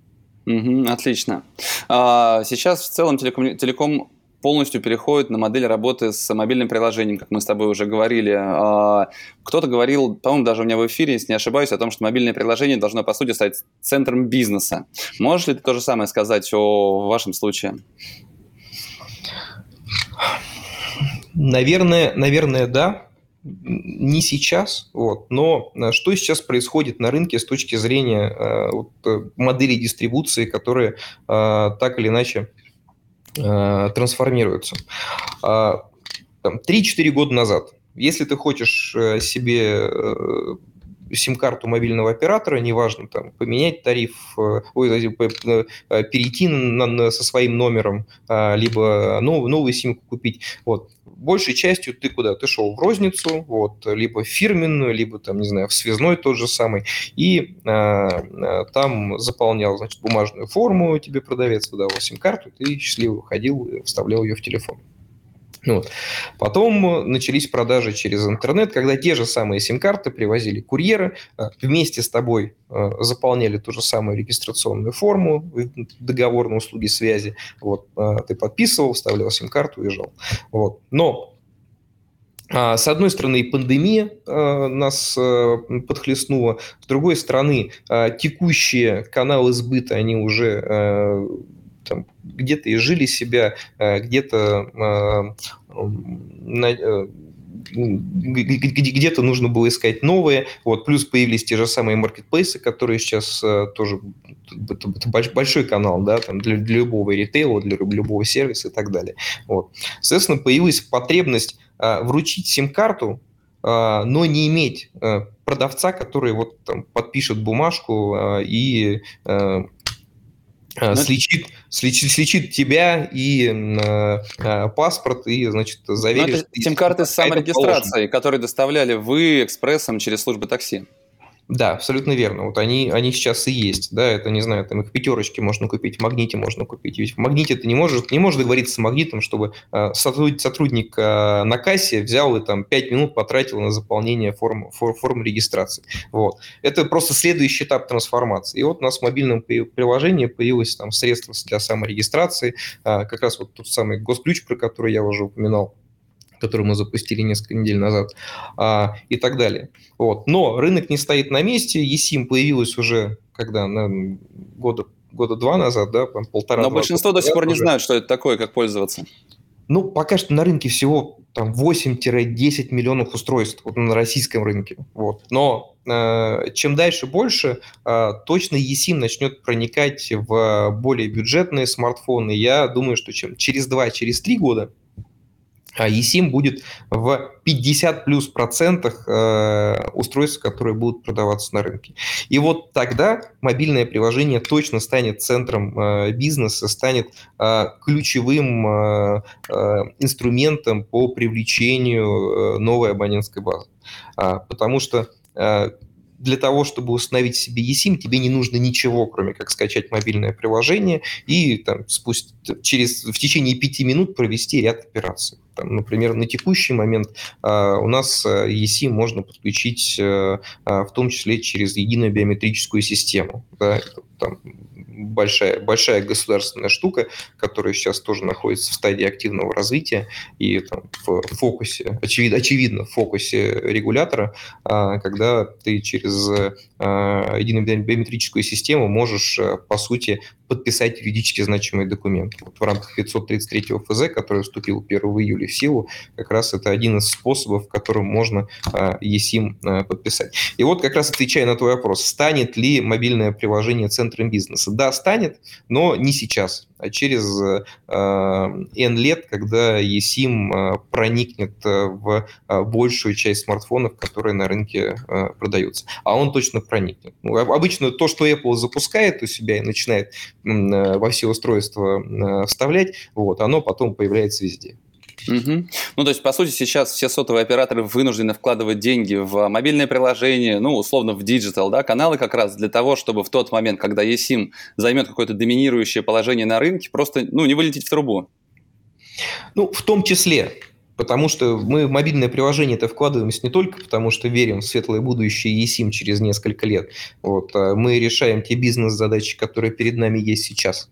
Угу, отлично. А, сейчас в целом телеком, телеком полностью переходит на модель работы с мобильным приложением, как мы с тобой уже говорили. А, кто-то говорил, по-моему, даже у меня в эфире, если не ошибаюсь, о том, что мобильное приложение должно, по сути, стать центром бизнеса. Можешь ли ты то же самое сказать о вашем случае? Наверное, наверное, да не сейчас, вот, но э, что сейчас происходит на рынке с точки зрения э, вот, э, модели дистрибуции, которые так или иначе трансформируются. Э, 3-4 года назад, если ты хочешь себе сим-карту мобильного оператора, неважно, там, поменять тариф, э, ой, перейти на, на, со своим номером, а, либо новую, новую симку купить. Вот большей частью ты куда? Ты шел в розницу, вот, либо в фирменную, либо там, не знаю, в связной тот же самый, и э, там заполнял, значит, бумажную форму, тебе продавец выдавал сим-карту, ты счастливо выходил и вставлял ее в телефон. Вот. Потом начались продажи через интернет, когда те же самые сим-карты привозили курьеры, вместе с тобой заполняли ту же самую регистрационную форму, договор на услуги связи. Вот. Ты подписывал, вставлял сим-карту, уезжал. Вот. Но с одной стороны, пандемия нас подхлестнула, с другой стороны, текущие каналы сбыта, они уже там, где-то и жили себя, э, где-то э, э, где-то нужно было искать новые, вот, плюс появились те же самые маркетплейсы, которые сейчас тоже это, большой канал, да, там для, для любого ритейла, для любого сервиса и так далее. Вот. Соответственно, появилась потребность вручить сим-карту, но не иметь продавца, который вот там подпишет бумажку и а, ну, слечит, слечит, слечит тебя и э, паспорт, и, значит, заверишь... Ну, сим-карты с саморегистрацией, которые доставляли вы экспрессом через службы такси. Да, абсолютно верно. Вот они, они сейчас и есть. Да, это, не знаю, там их пятерочки можно купить, в магните можно купить. Ведь в магните ты не можешь, не можешь договориться с магнитом, чтобы э, сотрудник, э, на кассе взял и там 5 минут потратил на заполнение форм, форм, форм регистрации. Вот. Это просто следующий этап трансформации. И вот у нас в мобильном приложении появилось там средство для саморегистрации, э, как раз вот тот самый госключ, про который я уже упоминал который мы запустили несколько недель назад, а, и так далее. Вот. Но рынок не стоит на месте, eSIM появилась уже когда, на года, года два назад, да, полтора Но большинство до сих пор не знают, что это такое, как пользоваться. Ну, пока что на рынке всего там 8-10 миллионов устройств вот, на российском рынке. Вот. Но э, чем дальше больше, э, точно eSIM начнет проникать в более бюджетные смартфоны. Я думаю, что чем через 2-3 через года eSIM будет в 50 плюс процентах э, устройств, которые будут продаваться на рынке. И вот тогда мобильное приложение точно станет центром э, бизнеса, станет э, ключевым инструментом по привлечению новой абонентской базы. А, потому что для того, чтобы установить себе eSIM, тебе не нужно ничего, кроме как скачать мобильное приложение и там, спусть, через, в течение пяти минут провести ряд операций. Там, например, на текущий момент а, у нас eSIM а, можно подключить а, а, в том числе через единую биометрическую систему. Да, там, большая, большая государственная штука, которая сейчас тоже находится в стадии активного развития и там, в фокусе, очевидно, очевидно, в фокусе регулятора, а, когда ты через а, единую биометрическую систему можешь, по сути, подписать юридически значимый документ. Вот в рамках 533 ФЗ, который вступил 1 июля в силу, как раз это один из способов, которым можно ЕСИМ подписать. И вот как раз отвечая на твой вопрос, станет ли мобильное приложение центром бизнеса? Да, станет, но не сейчас, а через э, N лет, когда eSIM э, проникнет э, в большую часть смартфонов, которые на рынке продаются. А он точно проникнет. Ну, обычно то, что Apple запускает у себя и начинает во все устройства вставлять, вот, оно потом появляется везде. Угу. Ну, то есть, по сути, сейчас все сотовые операторы вынуждены вкладывать деньги в мобильное приложение, ну, условно, в digital, да, каналы как раз для того, чтобы в тот момент, когда eSIM займет какое-то доминирующее положение на рынке, просто, ну, не вылететь в трубу. Ну, в том числе, потому что мы в мобильное приложение это вкладываемся не только потому, что верим в светлое будущее eSIM через несколько лет. Вот, а мы решаем те бизнес-задачи, которые перед нами есть сейчас.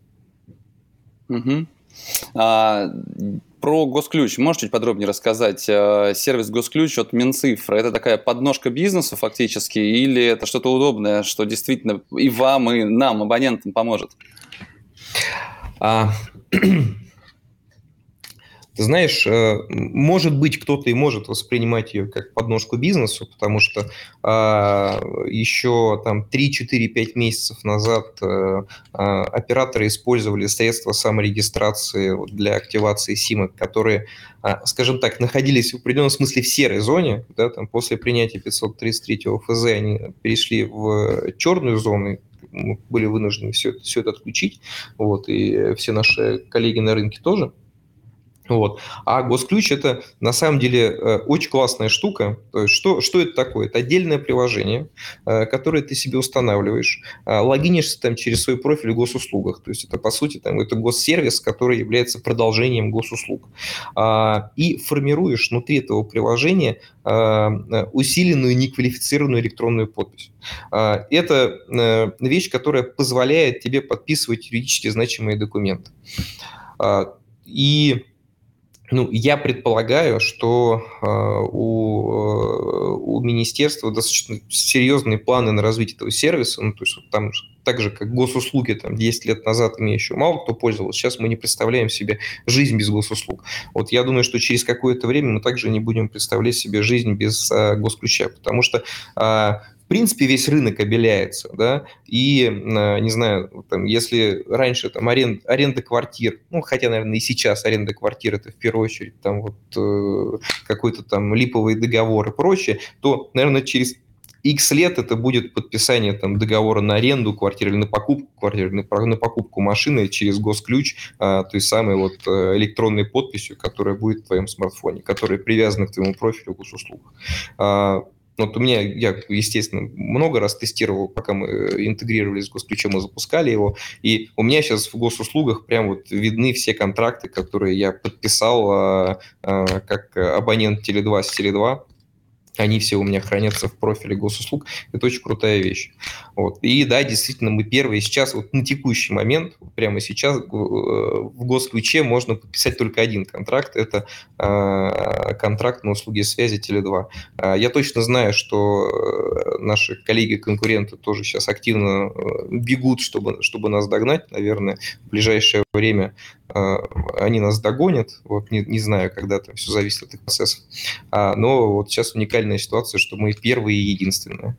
Угу. А, про Госключ можешь чуть подробнее рассказать? Э, сервис Госключ от Минцифры – это такая подножка бизнесу фактически или это что-то удобное, что действительно и вам, и нам, абонентам, поможет? Ты знаешь, э, может быть, кто-то и может воспринимать ее как подножку бизнесу, потому что а, еще там 3-4-5 месяцев назад а, операторы использовали средства саморегистрации для активации симок, которые, а, скажем так, находились в определенном смысле в серой зоне. Да, там после принятия 533 ФЗ они перешли в черную зону, мы были вынуждены все, все это отключить, вот, и все наши коллеги на рынке тоже. Вот. А госключ это на самом деле э, очень классная штука. То есть что, что это такое? Это отдельное приложение, э, которое ты себе устанавливаешь, э, логинишься там через свой профиль в госуслугах. То есть это по сути там, это госсервис, который является продолжением госуслуг. А, и формируешь внутри этого приложения усиленную неквалифицированную электронную подпись. А, это вещь, которая позволяет тебе подписывать юридически значимые документы. А, и ну, я предполагаю, что э, у, э, у министерства достаточно серьезные планы на развитие этого сервиса. Ну, то есть вот там так же, как госуслуги там 10 лет назад ими еще мало кто пользовался, сейчас мы не представляем себе жизнь без госуслуг. Вот я думаю, что через какое-то время мы также не будем представлять себе жизнь без э, госключа, потому что э, принципе, весь рынок обеляется, да, и, а, не знаю, там, если раньше там аренд, аренда квартир, ну, хотя, наверное, и сейчас аренда квартир это в первую очередь там вот э, какой-то там липовый договор и прочее, то, наверное, через X лет это будет подписание там, договора на аренду квартиры или на покупку квартиры, на, на покупку машины через госключ, а, той самой вот э, электронной подписью, которая будет в твоем смартфоне, которая привязана к твоему профилю госуслуг. А, вот у меня, я, естественно, много раз тестировал, пока мы интегрировались с госключом и запускали его, и у меня сейчас в госуслугах прям вот видны все контракты, которые я подписал а, а, как абонент Теле2 с Теле2, они все у меня хранятся в профиле госуслуг. Это очень крутая вещь. Вот. И да, действительно, мы первые. Сейчас, вот на текущий момент, прямо сейчас в госключе можно подписать только один контракт. Это э, контракт на услуги связи Теле2. Э, я точно знаю, что э, наши коллеги-конкуренты тоже сейчас активно э, бегут, чтобы, чтобы нас догнать. Наверное, в ближайшее время э, они нас догонят. Вот не, не знаю, когда там все зависит от их процессов. А, но вот сейчас уникальная ситуация, что мы первые и единственные.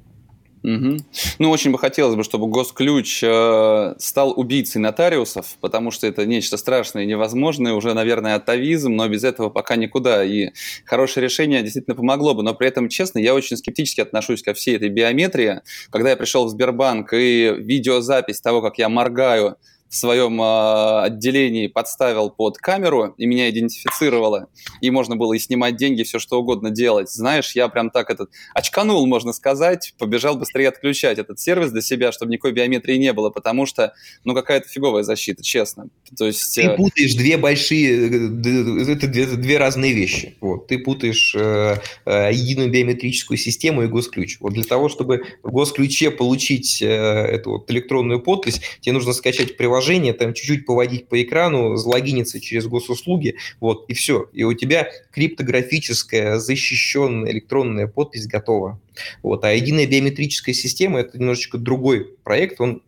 Угу. Ну, очень бы хотелось бы, чтобы госключ э, стал убийцей нотариусов, потому что это нечто страшное и невозможное, уже, наверное, атовизм, но без этого пока никуда. И хорошее решение действительно помогло бы. Но при этом, честно, я очень скептически отношусь ко всей этой биометрии. Когда я пришел в Сбербанк и видеозапись того, как я моргаю в своем э, отделении подставил под камеру и меня идентифицировало, и можно было и снимать деньги, все что угодно делать. Знаешь, я прям так этот очканул, можно сказать, побежал быстрее отключать этот сервис для себя, чтобы никакой биометрии не было, потому что, ну, какая-то фиговая защита, честно. То есть... Ты э, путаешь две большие, э, это две, две разные вещи. Вот. Ты путаешь э, э, единую биометрическую систему и госключ. Вот для того, чтобы в госключе получить э, эту вот электронную подпись, тебе нужно скачать приложение приложение, там чуть-чуть поводить по экрану, залогиниться через госуслуги, вот, и все. И у тебя криптографическая защищенная электронная подпись готова. Вот. А единая биометрическая система – это немножечко другой проект, он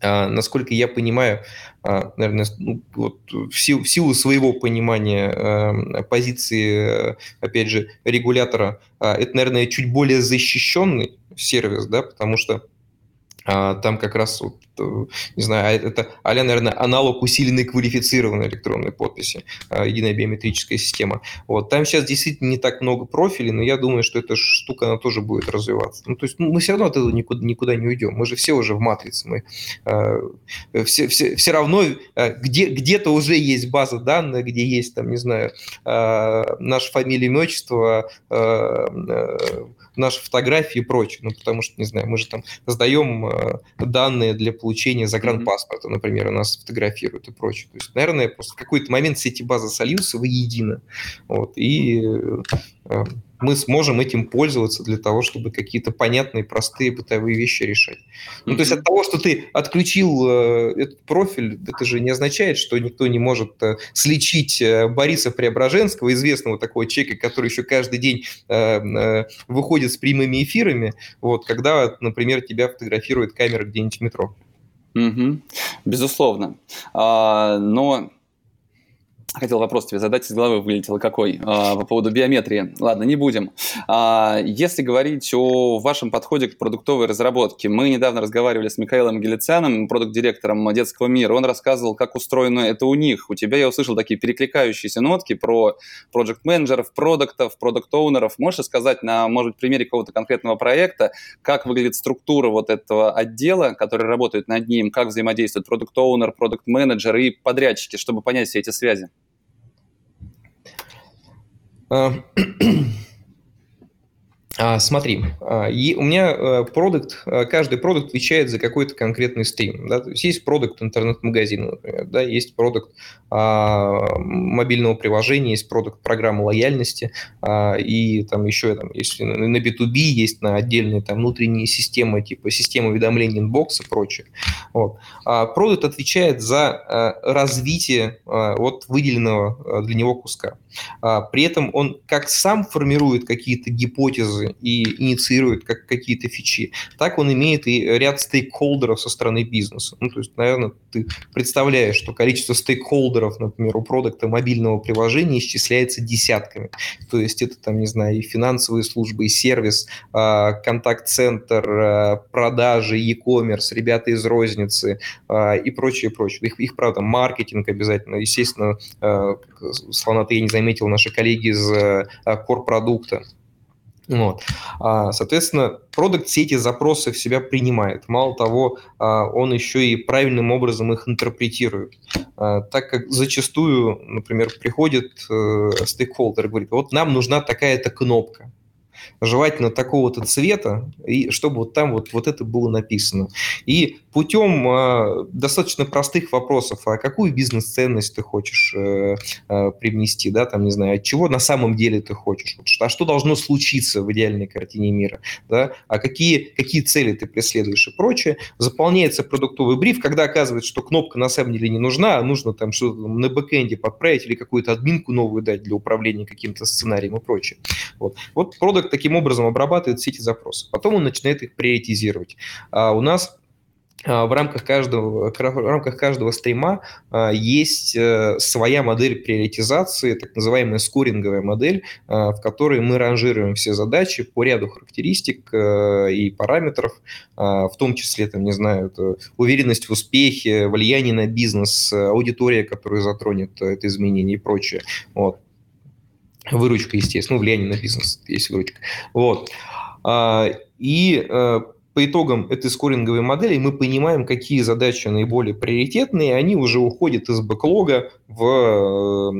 а, насколько я понимаю, а, наверное, ну, вот в, силу, силу своего понимания а, позиции, опять же, регулятора, это, наверное, чуть более защищенный сервис, да, потому что там как раз, э, не знаю, а это а наверное, аналог усиленной квалифицированной электронной подписи, единая биометрическая система. Вот. Там сейчас действительно не так много профилей, но я думаю, что эта штука, она тоже будет развиваться. Ну, то есть ну, мы все равно от этого никуда, никуда не уйдем. Мы же все уже в матрице. Мы все, все, все равно где, где-то уже есть база данных, где есть, там, не знаю, э, наша фамилия, имя, отчество, наши фотографии и прочее. Ну, потому что, не знаю, мы же там сдаем э, данные для получения загранпаспорта, например, у нас фотографируют и прочее. То есть, наверное, просто в какой-то момент все эти базы сольются воедино. Вот, и э, мы сможем этим пользоваться для того, чтобы какие-то понятные, простые бытовые вещи решать. Ну, то есть от того, что ты отключил э, этот профиль, это же не означает, что никто не может э, слечить э, Бориса Преображенского, известного такого человека, который еще каждый день э, э, выходит с прямыми эфирами, вот, когда, например, тебя фотографирует камера где-нибудь в метро. Угу. Безусловно. А, но Хотел вопрос тебе задать, из головы вылетел какой, а, по поводу биометрии. Ладно, не будем. А, если говорить о вашем подходе к продуктовой разработке, мы недавно разговаривали с Михаилом Гелицяном, продукт-директором детского мира. Он рассказывал, как устроено это у них. У тебя я услышал такие перекликающиеся нотки про проект-менеджеров, продуктов, продукт-оунеров. Можешь сказать на, может быть, примере какого-то конкретного проекта, как выглядит структура вот этого отдела, который работает над ним, как взаимодействует продукт-оунер, продукт-менеджер и подрядчики, чтобы понять все эти связи? А, а, смотри, а, у меня э, продукт, э, каждый продукт отвечает за какой-то конкретный стрим. Да? То есть есть продукт интернет-магазина, например, да? есть продукт а, мобильного приложения, есть продукт программы лояльности, а, и там еще там, есть на B2B, есть на отдельные там внутренние системы, типа система уведомлений inbox и прочее. Вот. А продукт отвечает за а, развитие а, вот выделенного для него куска. А, при этом он как сам формирует какие-то гипотезы, и инициирует как какие-то фичи, так он имеет и ряд стейкхолдеров со стороны бизнеса. Ну, то есть, наверное, ты представляешь, что количество стейкхолдеров, например, у продукта мобильного приложения исчисляется десятками. То есть это, там, не знаю, и финансовые службы, и сервис, а, контакт-центр, а, продажи, e-commerce, ребята из розницы и прочее, прочее. Их, их, правда, маркетинг обязательно. Естественно, слона ты я не заметил, наши коллеги из корпродукта, вот. А, соответственно, продукт все эти запросы в себя принимает. Мало того, а, он еще и правильным образом их интерпретирует. А, так как зачастую, например, приходит э, стейкхолдер и говорит, вот нам нужна такая-то кнопка желательно такого-то цвета, и чтобы вот там вот, вот это было написано. И путем э, достаточно простых вопросов, а какую бизнес-ценность ты хочешь э, э, привнести, да, там, не знаю, от чего на самом деле ты хочешь, вот, а что должно случиться в идеальной картине мира, да, а какие, какие цели ты преследуешь и прочее, заполняется продуктовый бриф, когда оказывается, что кнопка на самом деле не нужна, а нужно там что-то на бэкэнде подправить или какую-то админку новую дать для управления каким-то сценарием и прочее. Вот, вот продукт таким образом обрабатывает все эти запросы. Потом он начинает их приоритизировать. А у нас а, в рамках каждого, в рамках каждого стрима а, есть э, своя модель приоритизации, так называемая скоринговая модель, а, в которой мы ранжируем все задачи по ряду характеристик э, и параметров, в том числе, там, не знаю, уверенность в успехе, влияние на бизнес, аудитория, которая затронет это изменение и прочее. Вот. Выручка, естественно, ну, влияние на бизнес, есть выручка. Вот. И э, по итогам этой скоринговой модели мы понимаем, какие задачи наиболее приоритетные, они уже уходят из бэклога в, в,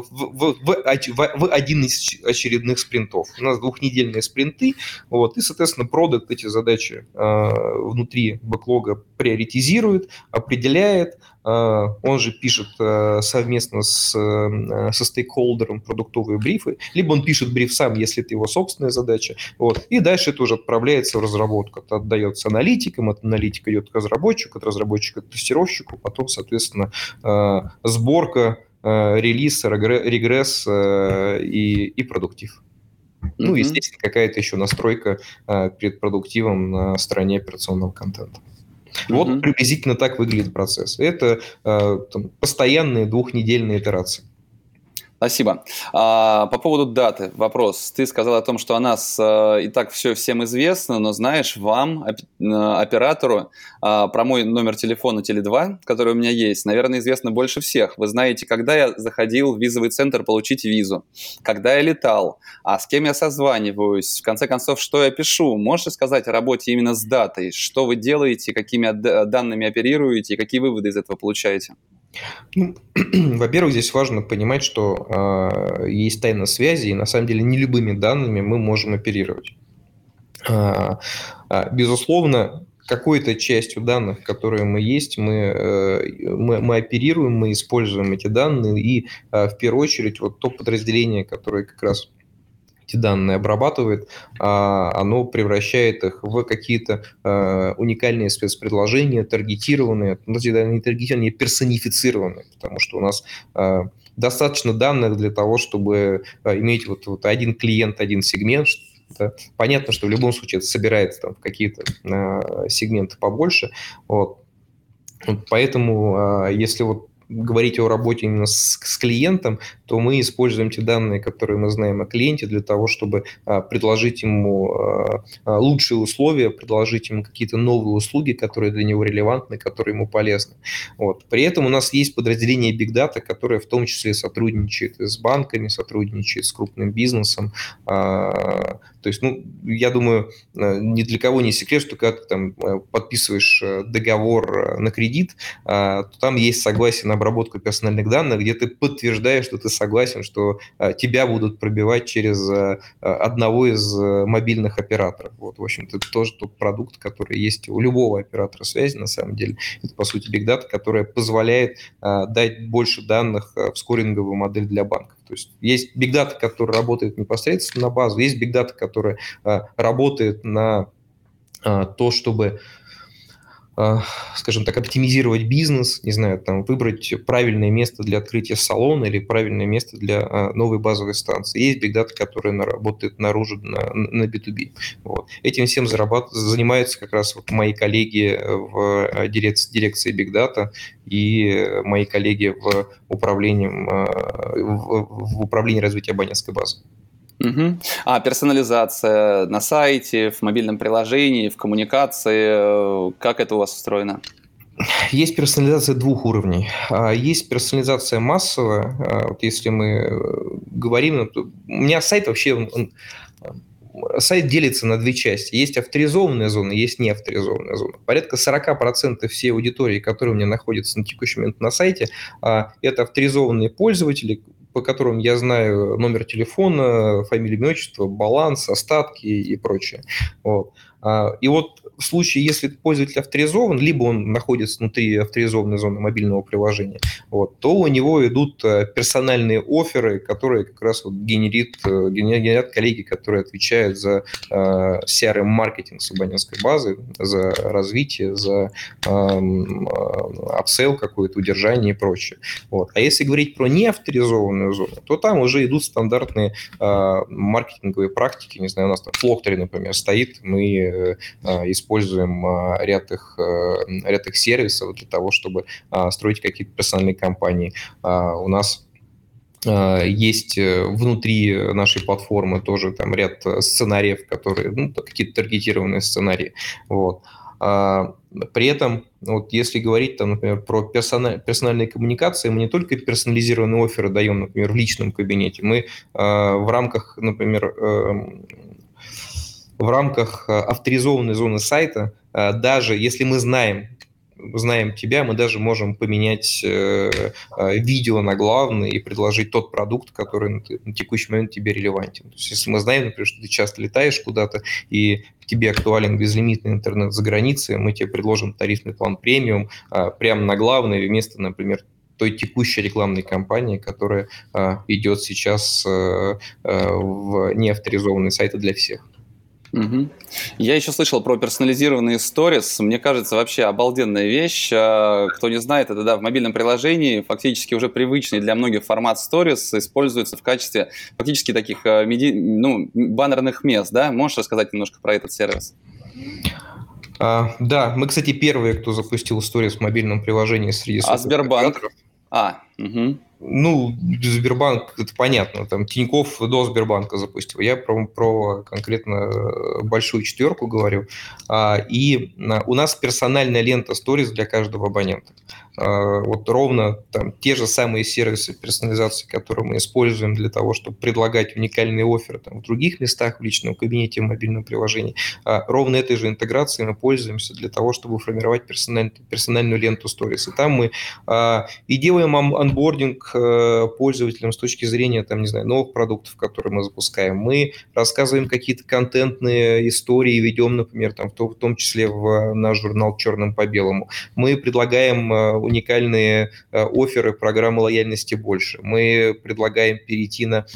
в, в, в один из очередных спринтов. У нас двухнедельные спринты, вот, и, соответственно, продукт эти задачи э, внутри бэклога приоритизирует, определяет, а, он же пишет э, совместно с, э, со стейкхолдером продуктовые брифы, либо он пишет бриф сам, если это его собственная задача, вот, и дальше это уже отправляется в разработку, это отдается аналитикам, от аналитика идет к разработчику, от разработчика к тестировщику, потом, соответственно, э, сборка, релиз, регресс и, и продуктив. Ну, естественно, какая-то еще настройка перед продуктивом на стороне операционного контента. Вот mm-hmm. приблизительно так выглядит процесс. Это э, там, постоянные двухнедельные итерации. Спасибо. А, по поводу даты вопрос. Ты сказал о том, что о нас а, и так все всем известно, но знаешь, вам, оператору, а, про мой номер телефона Теле2, который у меня есть, наверное, известно больше всех. Вы знаете, когда я заходил в визовый центр получить визу, когда я летал, а с кем я созваниваюсь, в конце концов, что я пишу. Можете сказать о работе именно с датой? Что вы делаете, какими данными оперируете и какие выводы из этого получаете? Ну, во-первых, здесь важно понимать, что э, есть тайна связи, и на самом деле не любыми данными мы можем оперировать. Э, безусловно, какой-то частью данных, которые мы есть, мы, э, мы, мы оперируем, мы используем эти данные, и в первую очередь вот то подразделение, которое как раз эти данные обрабатывает, а, оно превращает их в какие-то а, уникальные спецпредложения, таргетированные, ну, не таргетированные, персонифицированные, потому что у нас а, достаточно данных для того, чтобы иметь вот, вот один клиент, один сегмент, да. Понятно, что в любом случае это собирается там, в какие-то э, сегменты побольше. Вот. Поэтому, э, если вот говорить о работе именно с, с клиентом, то мы используем те данные, которые мы знаем о клиенте, для того, чтобы а, предложить ему а, а, лучшие условия, предложить ему какие-то новые услуги, которые для него релевантны, которые ему полезны. Вот. При этом у нас есть подразделение Big Data, которое в том числе сотрудничает с банками, сотрудничает с крупным бизнесом. То есть, ну, я думаю, ни для кого не секрет, что когда ты там подписываешь договор на кредит, то там есть согласие на обработку персональных данных, где ты подтверждаешь, что ты согласен, что тебя будут пробивать через одного из мобильных операторов. Вот, в общем-то, это тоже тот продукт, который есть у любого оператора связи, на самом деле. Это, по сути, Data, которая позволяет дать больше данных в скоринговую модель для банков. То есть есть Big Data, который работает непосредственно на базу, есть Big Data, которая работает на то, чтобы скажем так, оптимизировать бизнес, не знаю, там, выбрать правильное место для открытия салона или правильное место для а, новой базовой станции. Есть Big Data, которая работает наружу на, на B2B. Вот. Этим всем зарабат... занимаются как раз вот мои коллеги в а, дирекции, дирекции Big Data и мои коллеги в управлении, в, в управлении развития абонентской базы. Угу. А персонализация на сайте, в мобильном приложении, в коммуникации, э, как это у вас устроено? Есть персонализация двух уровней. А, есть персонализация массовая. А, вот если мы э, говорим, ну, у меня сайт вообще он, сайт делится на две части. Есть авторизованная зона, есть неавторизованная зона. Порядка 40% всей аудитории, которая у меня находится на текущий момент на сайте, а, это авторизованные пользователи, по которым я знаю номер телефона, фамилию, имя, отчество, баланс, остатки и прочее. Вот. А, и вот в случае, если пользователь авторизован, либо он находится внутри авторизованной зоны мобильного приложения, вот, то у него идут э, персональные offer ы, которые как раз вот генерит, э, генерят коллеги, которые отвечают за э, CRM-маркетинг с абонентской базы, за развитие, за upsell какой-то, удержание и прочее. Вот. А если говорить про неавторизованную зону, то там уже идут стандартные маркетинговые практики, не знаю, у нас там Флоктори, например, стоит, мы используем используем а, ряд их, э, ряд их сервисов для того, чтобы а, строить какие-то персональные компании. А, у нас есть э, внутри нашей платформы тоже там ряд сценариев, которые, ну, какие-то таргетированные сценарии. Вот. При этом, вот если говорить, там, например, про персональ, персональные коммуникации, мы не только персонализированные оферы даем, например, в личном кабинете, мы в рамках, например, эм, в рамках э, авторизованной зоны сайта, э, даже если мы знаем, знаем тебя, мы даже можем поменять э, видео на главный и предложить тот продукт, который на текущий момент тебе релевантен. То есть, если мы знаем, например, что ты часто летаешь куда-то и тебе актуален безлимитный интернет за границей, мы тебе предложим тарифный план премиум прямо на главный вместо, например, той текущей рекламной кампании, которая идет сейчас в неавторизованные сайты для всех. Угу. Я еще слышал про персонализированные сторис. Мне кажется, вообще обалденная вещь. А, кто не знает, это да, в мобильном приложении фактически уже привычный для многих формат сторис используется в качестве фактически таких а, меди... ну, баннерных мест. Да? Можешь рассказать немножко про этот сервис? А, да, мы, кстати, первые, кто запустил сторис в мобильном приложении среди А Сбербанк? А, угу. Ну, Сбербанк, это понятно, там Тиньков до Сбербанка запустил. Я про, про конкретно э, большую четверку говорю. А, и а, у нас персональная лента Stories для каждого абонента. А, вот ровно там те же самые сервисы персонализации, которые мы используем для того, чтобы предлагать уникальные оферы там, в других местах, в личном кабинете, в мобильном приложении. Ровно этой же интеграцией мы пользуемся для того, чтобы формировать персональную, персональную ленту Stories. И там мы и делаем анбординг Э, пользователям с точки зрения, там, не знаю, новых продуктов, которые мы запускаем. Мы рассказываем какие-то контентные истории, ведем, например, там, в, том, в том числе в наш журнал «Черным по белому». Мы предлагаем э, уникальные э, оферы программы лояльности больше. Мы предлагаем перейти на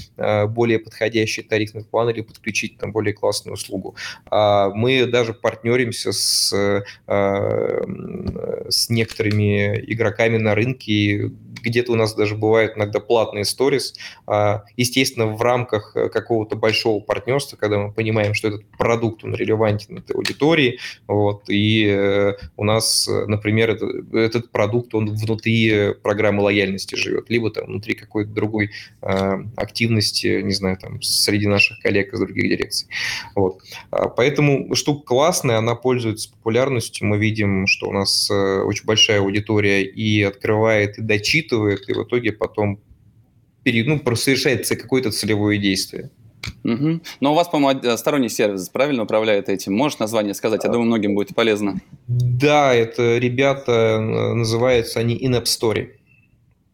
более подходящий тарифный план или подключить там более классную услугу. А мы даже партнеримся с, с некоторыми игроками на рынке, где-то у нас даже бывают иногда платные сторис. А, естественно, в рамках э, какого-то большого партнерства, когда мы понимаем, что этот продукт, он релевантен этой аудитории, вот, и э, у нас, например, это, этот продукт, он внутри программы лояльности живет, либо там внутри какой-то другой активности, не знаю, там, среди наших коллег из других дирекций. Вот. Поэтому штука классная, она пользуется популярностью. Мы видим, что у нас очень большая аудитория и открывает, и дочитывает, и в итоге потом перед, ну, совершается какое-то целевое действие. Угу. Но у вас, по-моему, сторонний сервис правильно управляет этим. Можешь название сказать? Я думаю, многим будет полезно. Да, это ребята, называются они In-App Story.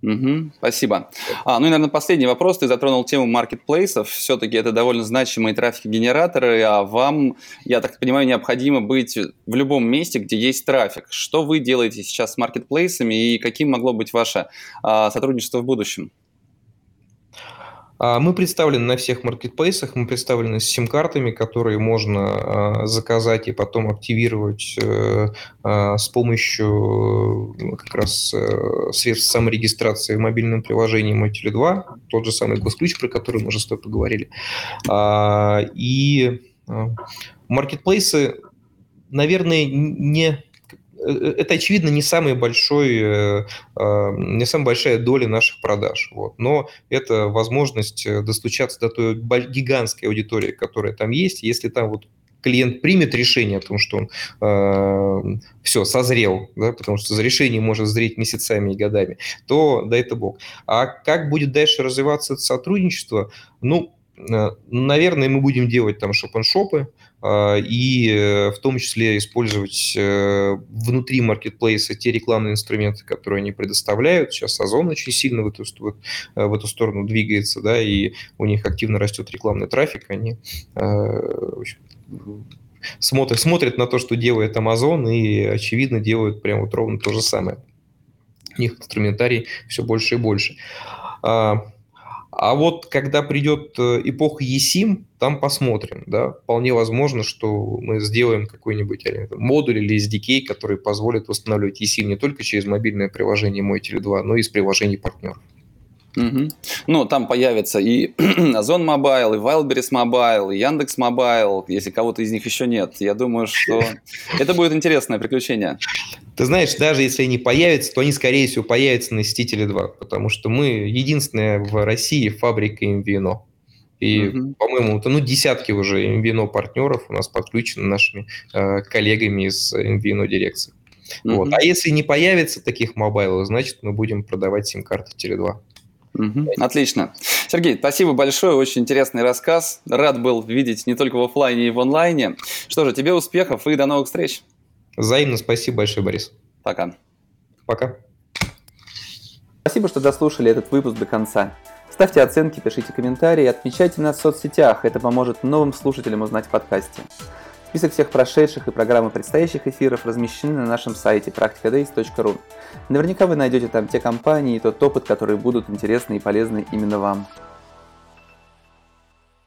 Угу, спасибо. А, ну и, наверное, последний вопрос. Ты затронул тему маркетплейсов. Все-таки это довольно значимые трафик-генераторы, а вам, я так понимаю, необходимо быть в любом месте, где есть трафик. Что вы делаете сейчас с маркетплейсами и каким могло быть ваше а, сотрудничество в будущем? А, мы представлены на всех маркетплейсах, мы представлены с сим-картами, которые можно а, заказать и потом активировать э, а, с помощью э, как раз э, средств саморегистрации в мобильном приложении «Мой Теле2», тот же самый госключ, про который мы уже с тобой поговорили. И маркетплейсы, наверное, не Э, это, очевидно, не, самый большой, э, а, не самая большая доля наших продаж. Вот. Но это возможность э, достучаться до той гигантской аудитории, которая там есть. Если там вот клиент примет решение о том, что он э, все, созрел, да, потому что за решение может зреть месяцами и годами, то да это бог. А как будет дальше развиваться это сотрудничество? Ну, э, наверное, мы будем делать там шоп-н-шопы, а, и э, в том числе использовать э, внутри маркетплейса те рекламные инструменты, которые они предоставляют. Сейчас Озон очень сильно в эту, э, в эту сторону двигается, да, и у них активно растет рекламный трафик, они смотрят, смотрят на то, что делает Amazon, и, очевидно, делают прямо вот ровно то же самое. У них инструментарий все больше и больше. А, вот когда придет э, эпоха eSIM, там посмотрим. Да? Вполне возможно, что мы сделаем какой-нибудь модуль или SDK, который позволит восстанавливать eSIM не только через мобильное приложение Мой Теле2, но и из приложений партнеров. Угу. Ну, там появится и Озон Mobile, и Wildberries Mobile, и Яндекс Mobile, если кого-то из них еще нет. Я думаю, что это будет интересное приключение. Ты знаешь, даже если они появятся, то они, скорее всего, появятся на Сетителе 2, потому что мы единственная в России фабрика MVNO. И, угу. по-моему, ну, десятки уже MVNO партнеров у нас подключены нашими э, коллегами из MVNO дирекции. Угу. Вот. А если не появится таких мобайлов, значит, мы будем продавать сим-карты Теле2. Угу. Отлично. Сергей, спасибо большое, очень интересный рассказ. Рад был видеть не только в офлайне и в онлайне. Что же, тебе успехов и до новых встреч. Взаимно спасибо большое, Борис. Пока. Пока. Спасибо, что дослушали этот выпуск до конца. Ставьте оценки, пишите комментарии, отмечайте нас в соцсетях. Это поможет новым слушателям узнать в подкасте. Список всех прошедших и программы предстоящих эфиров размещены на нашем сайте practicadays.ru. Наверняка вы найдете там те компании и тот опыт, которые будут интересны и полезны именно вам.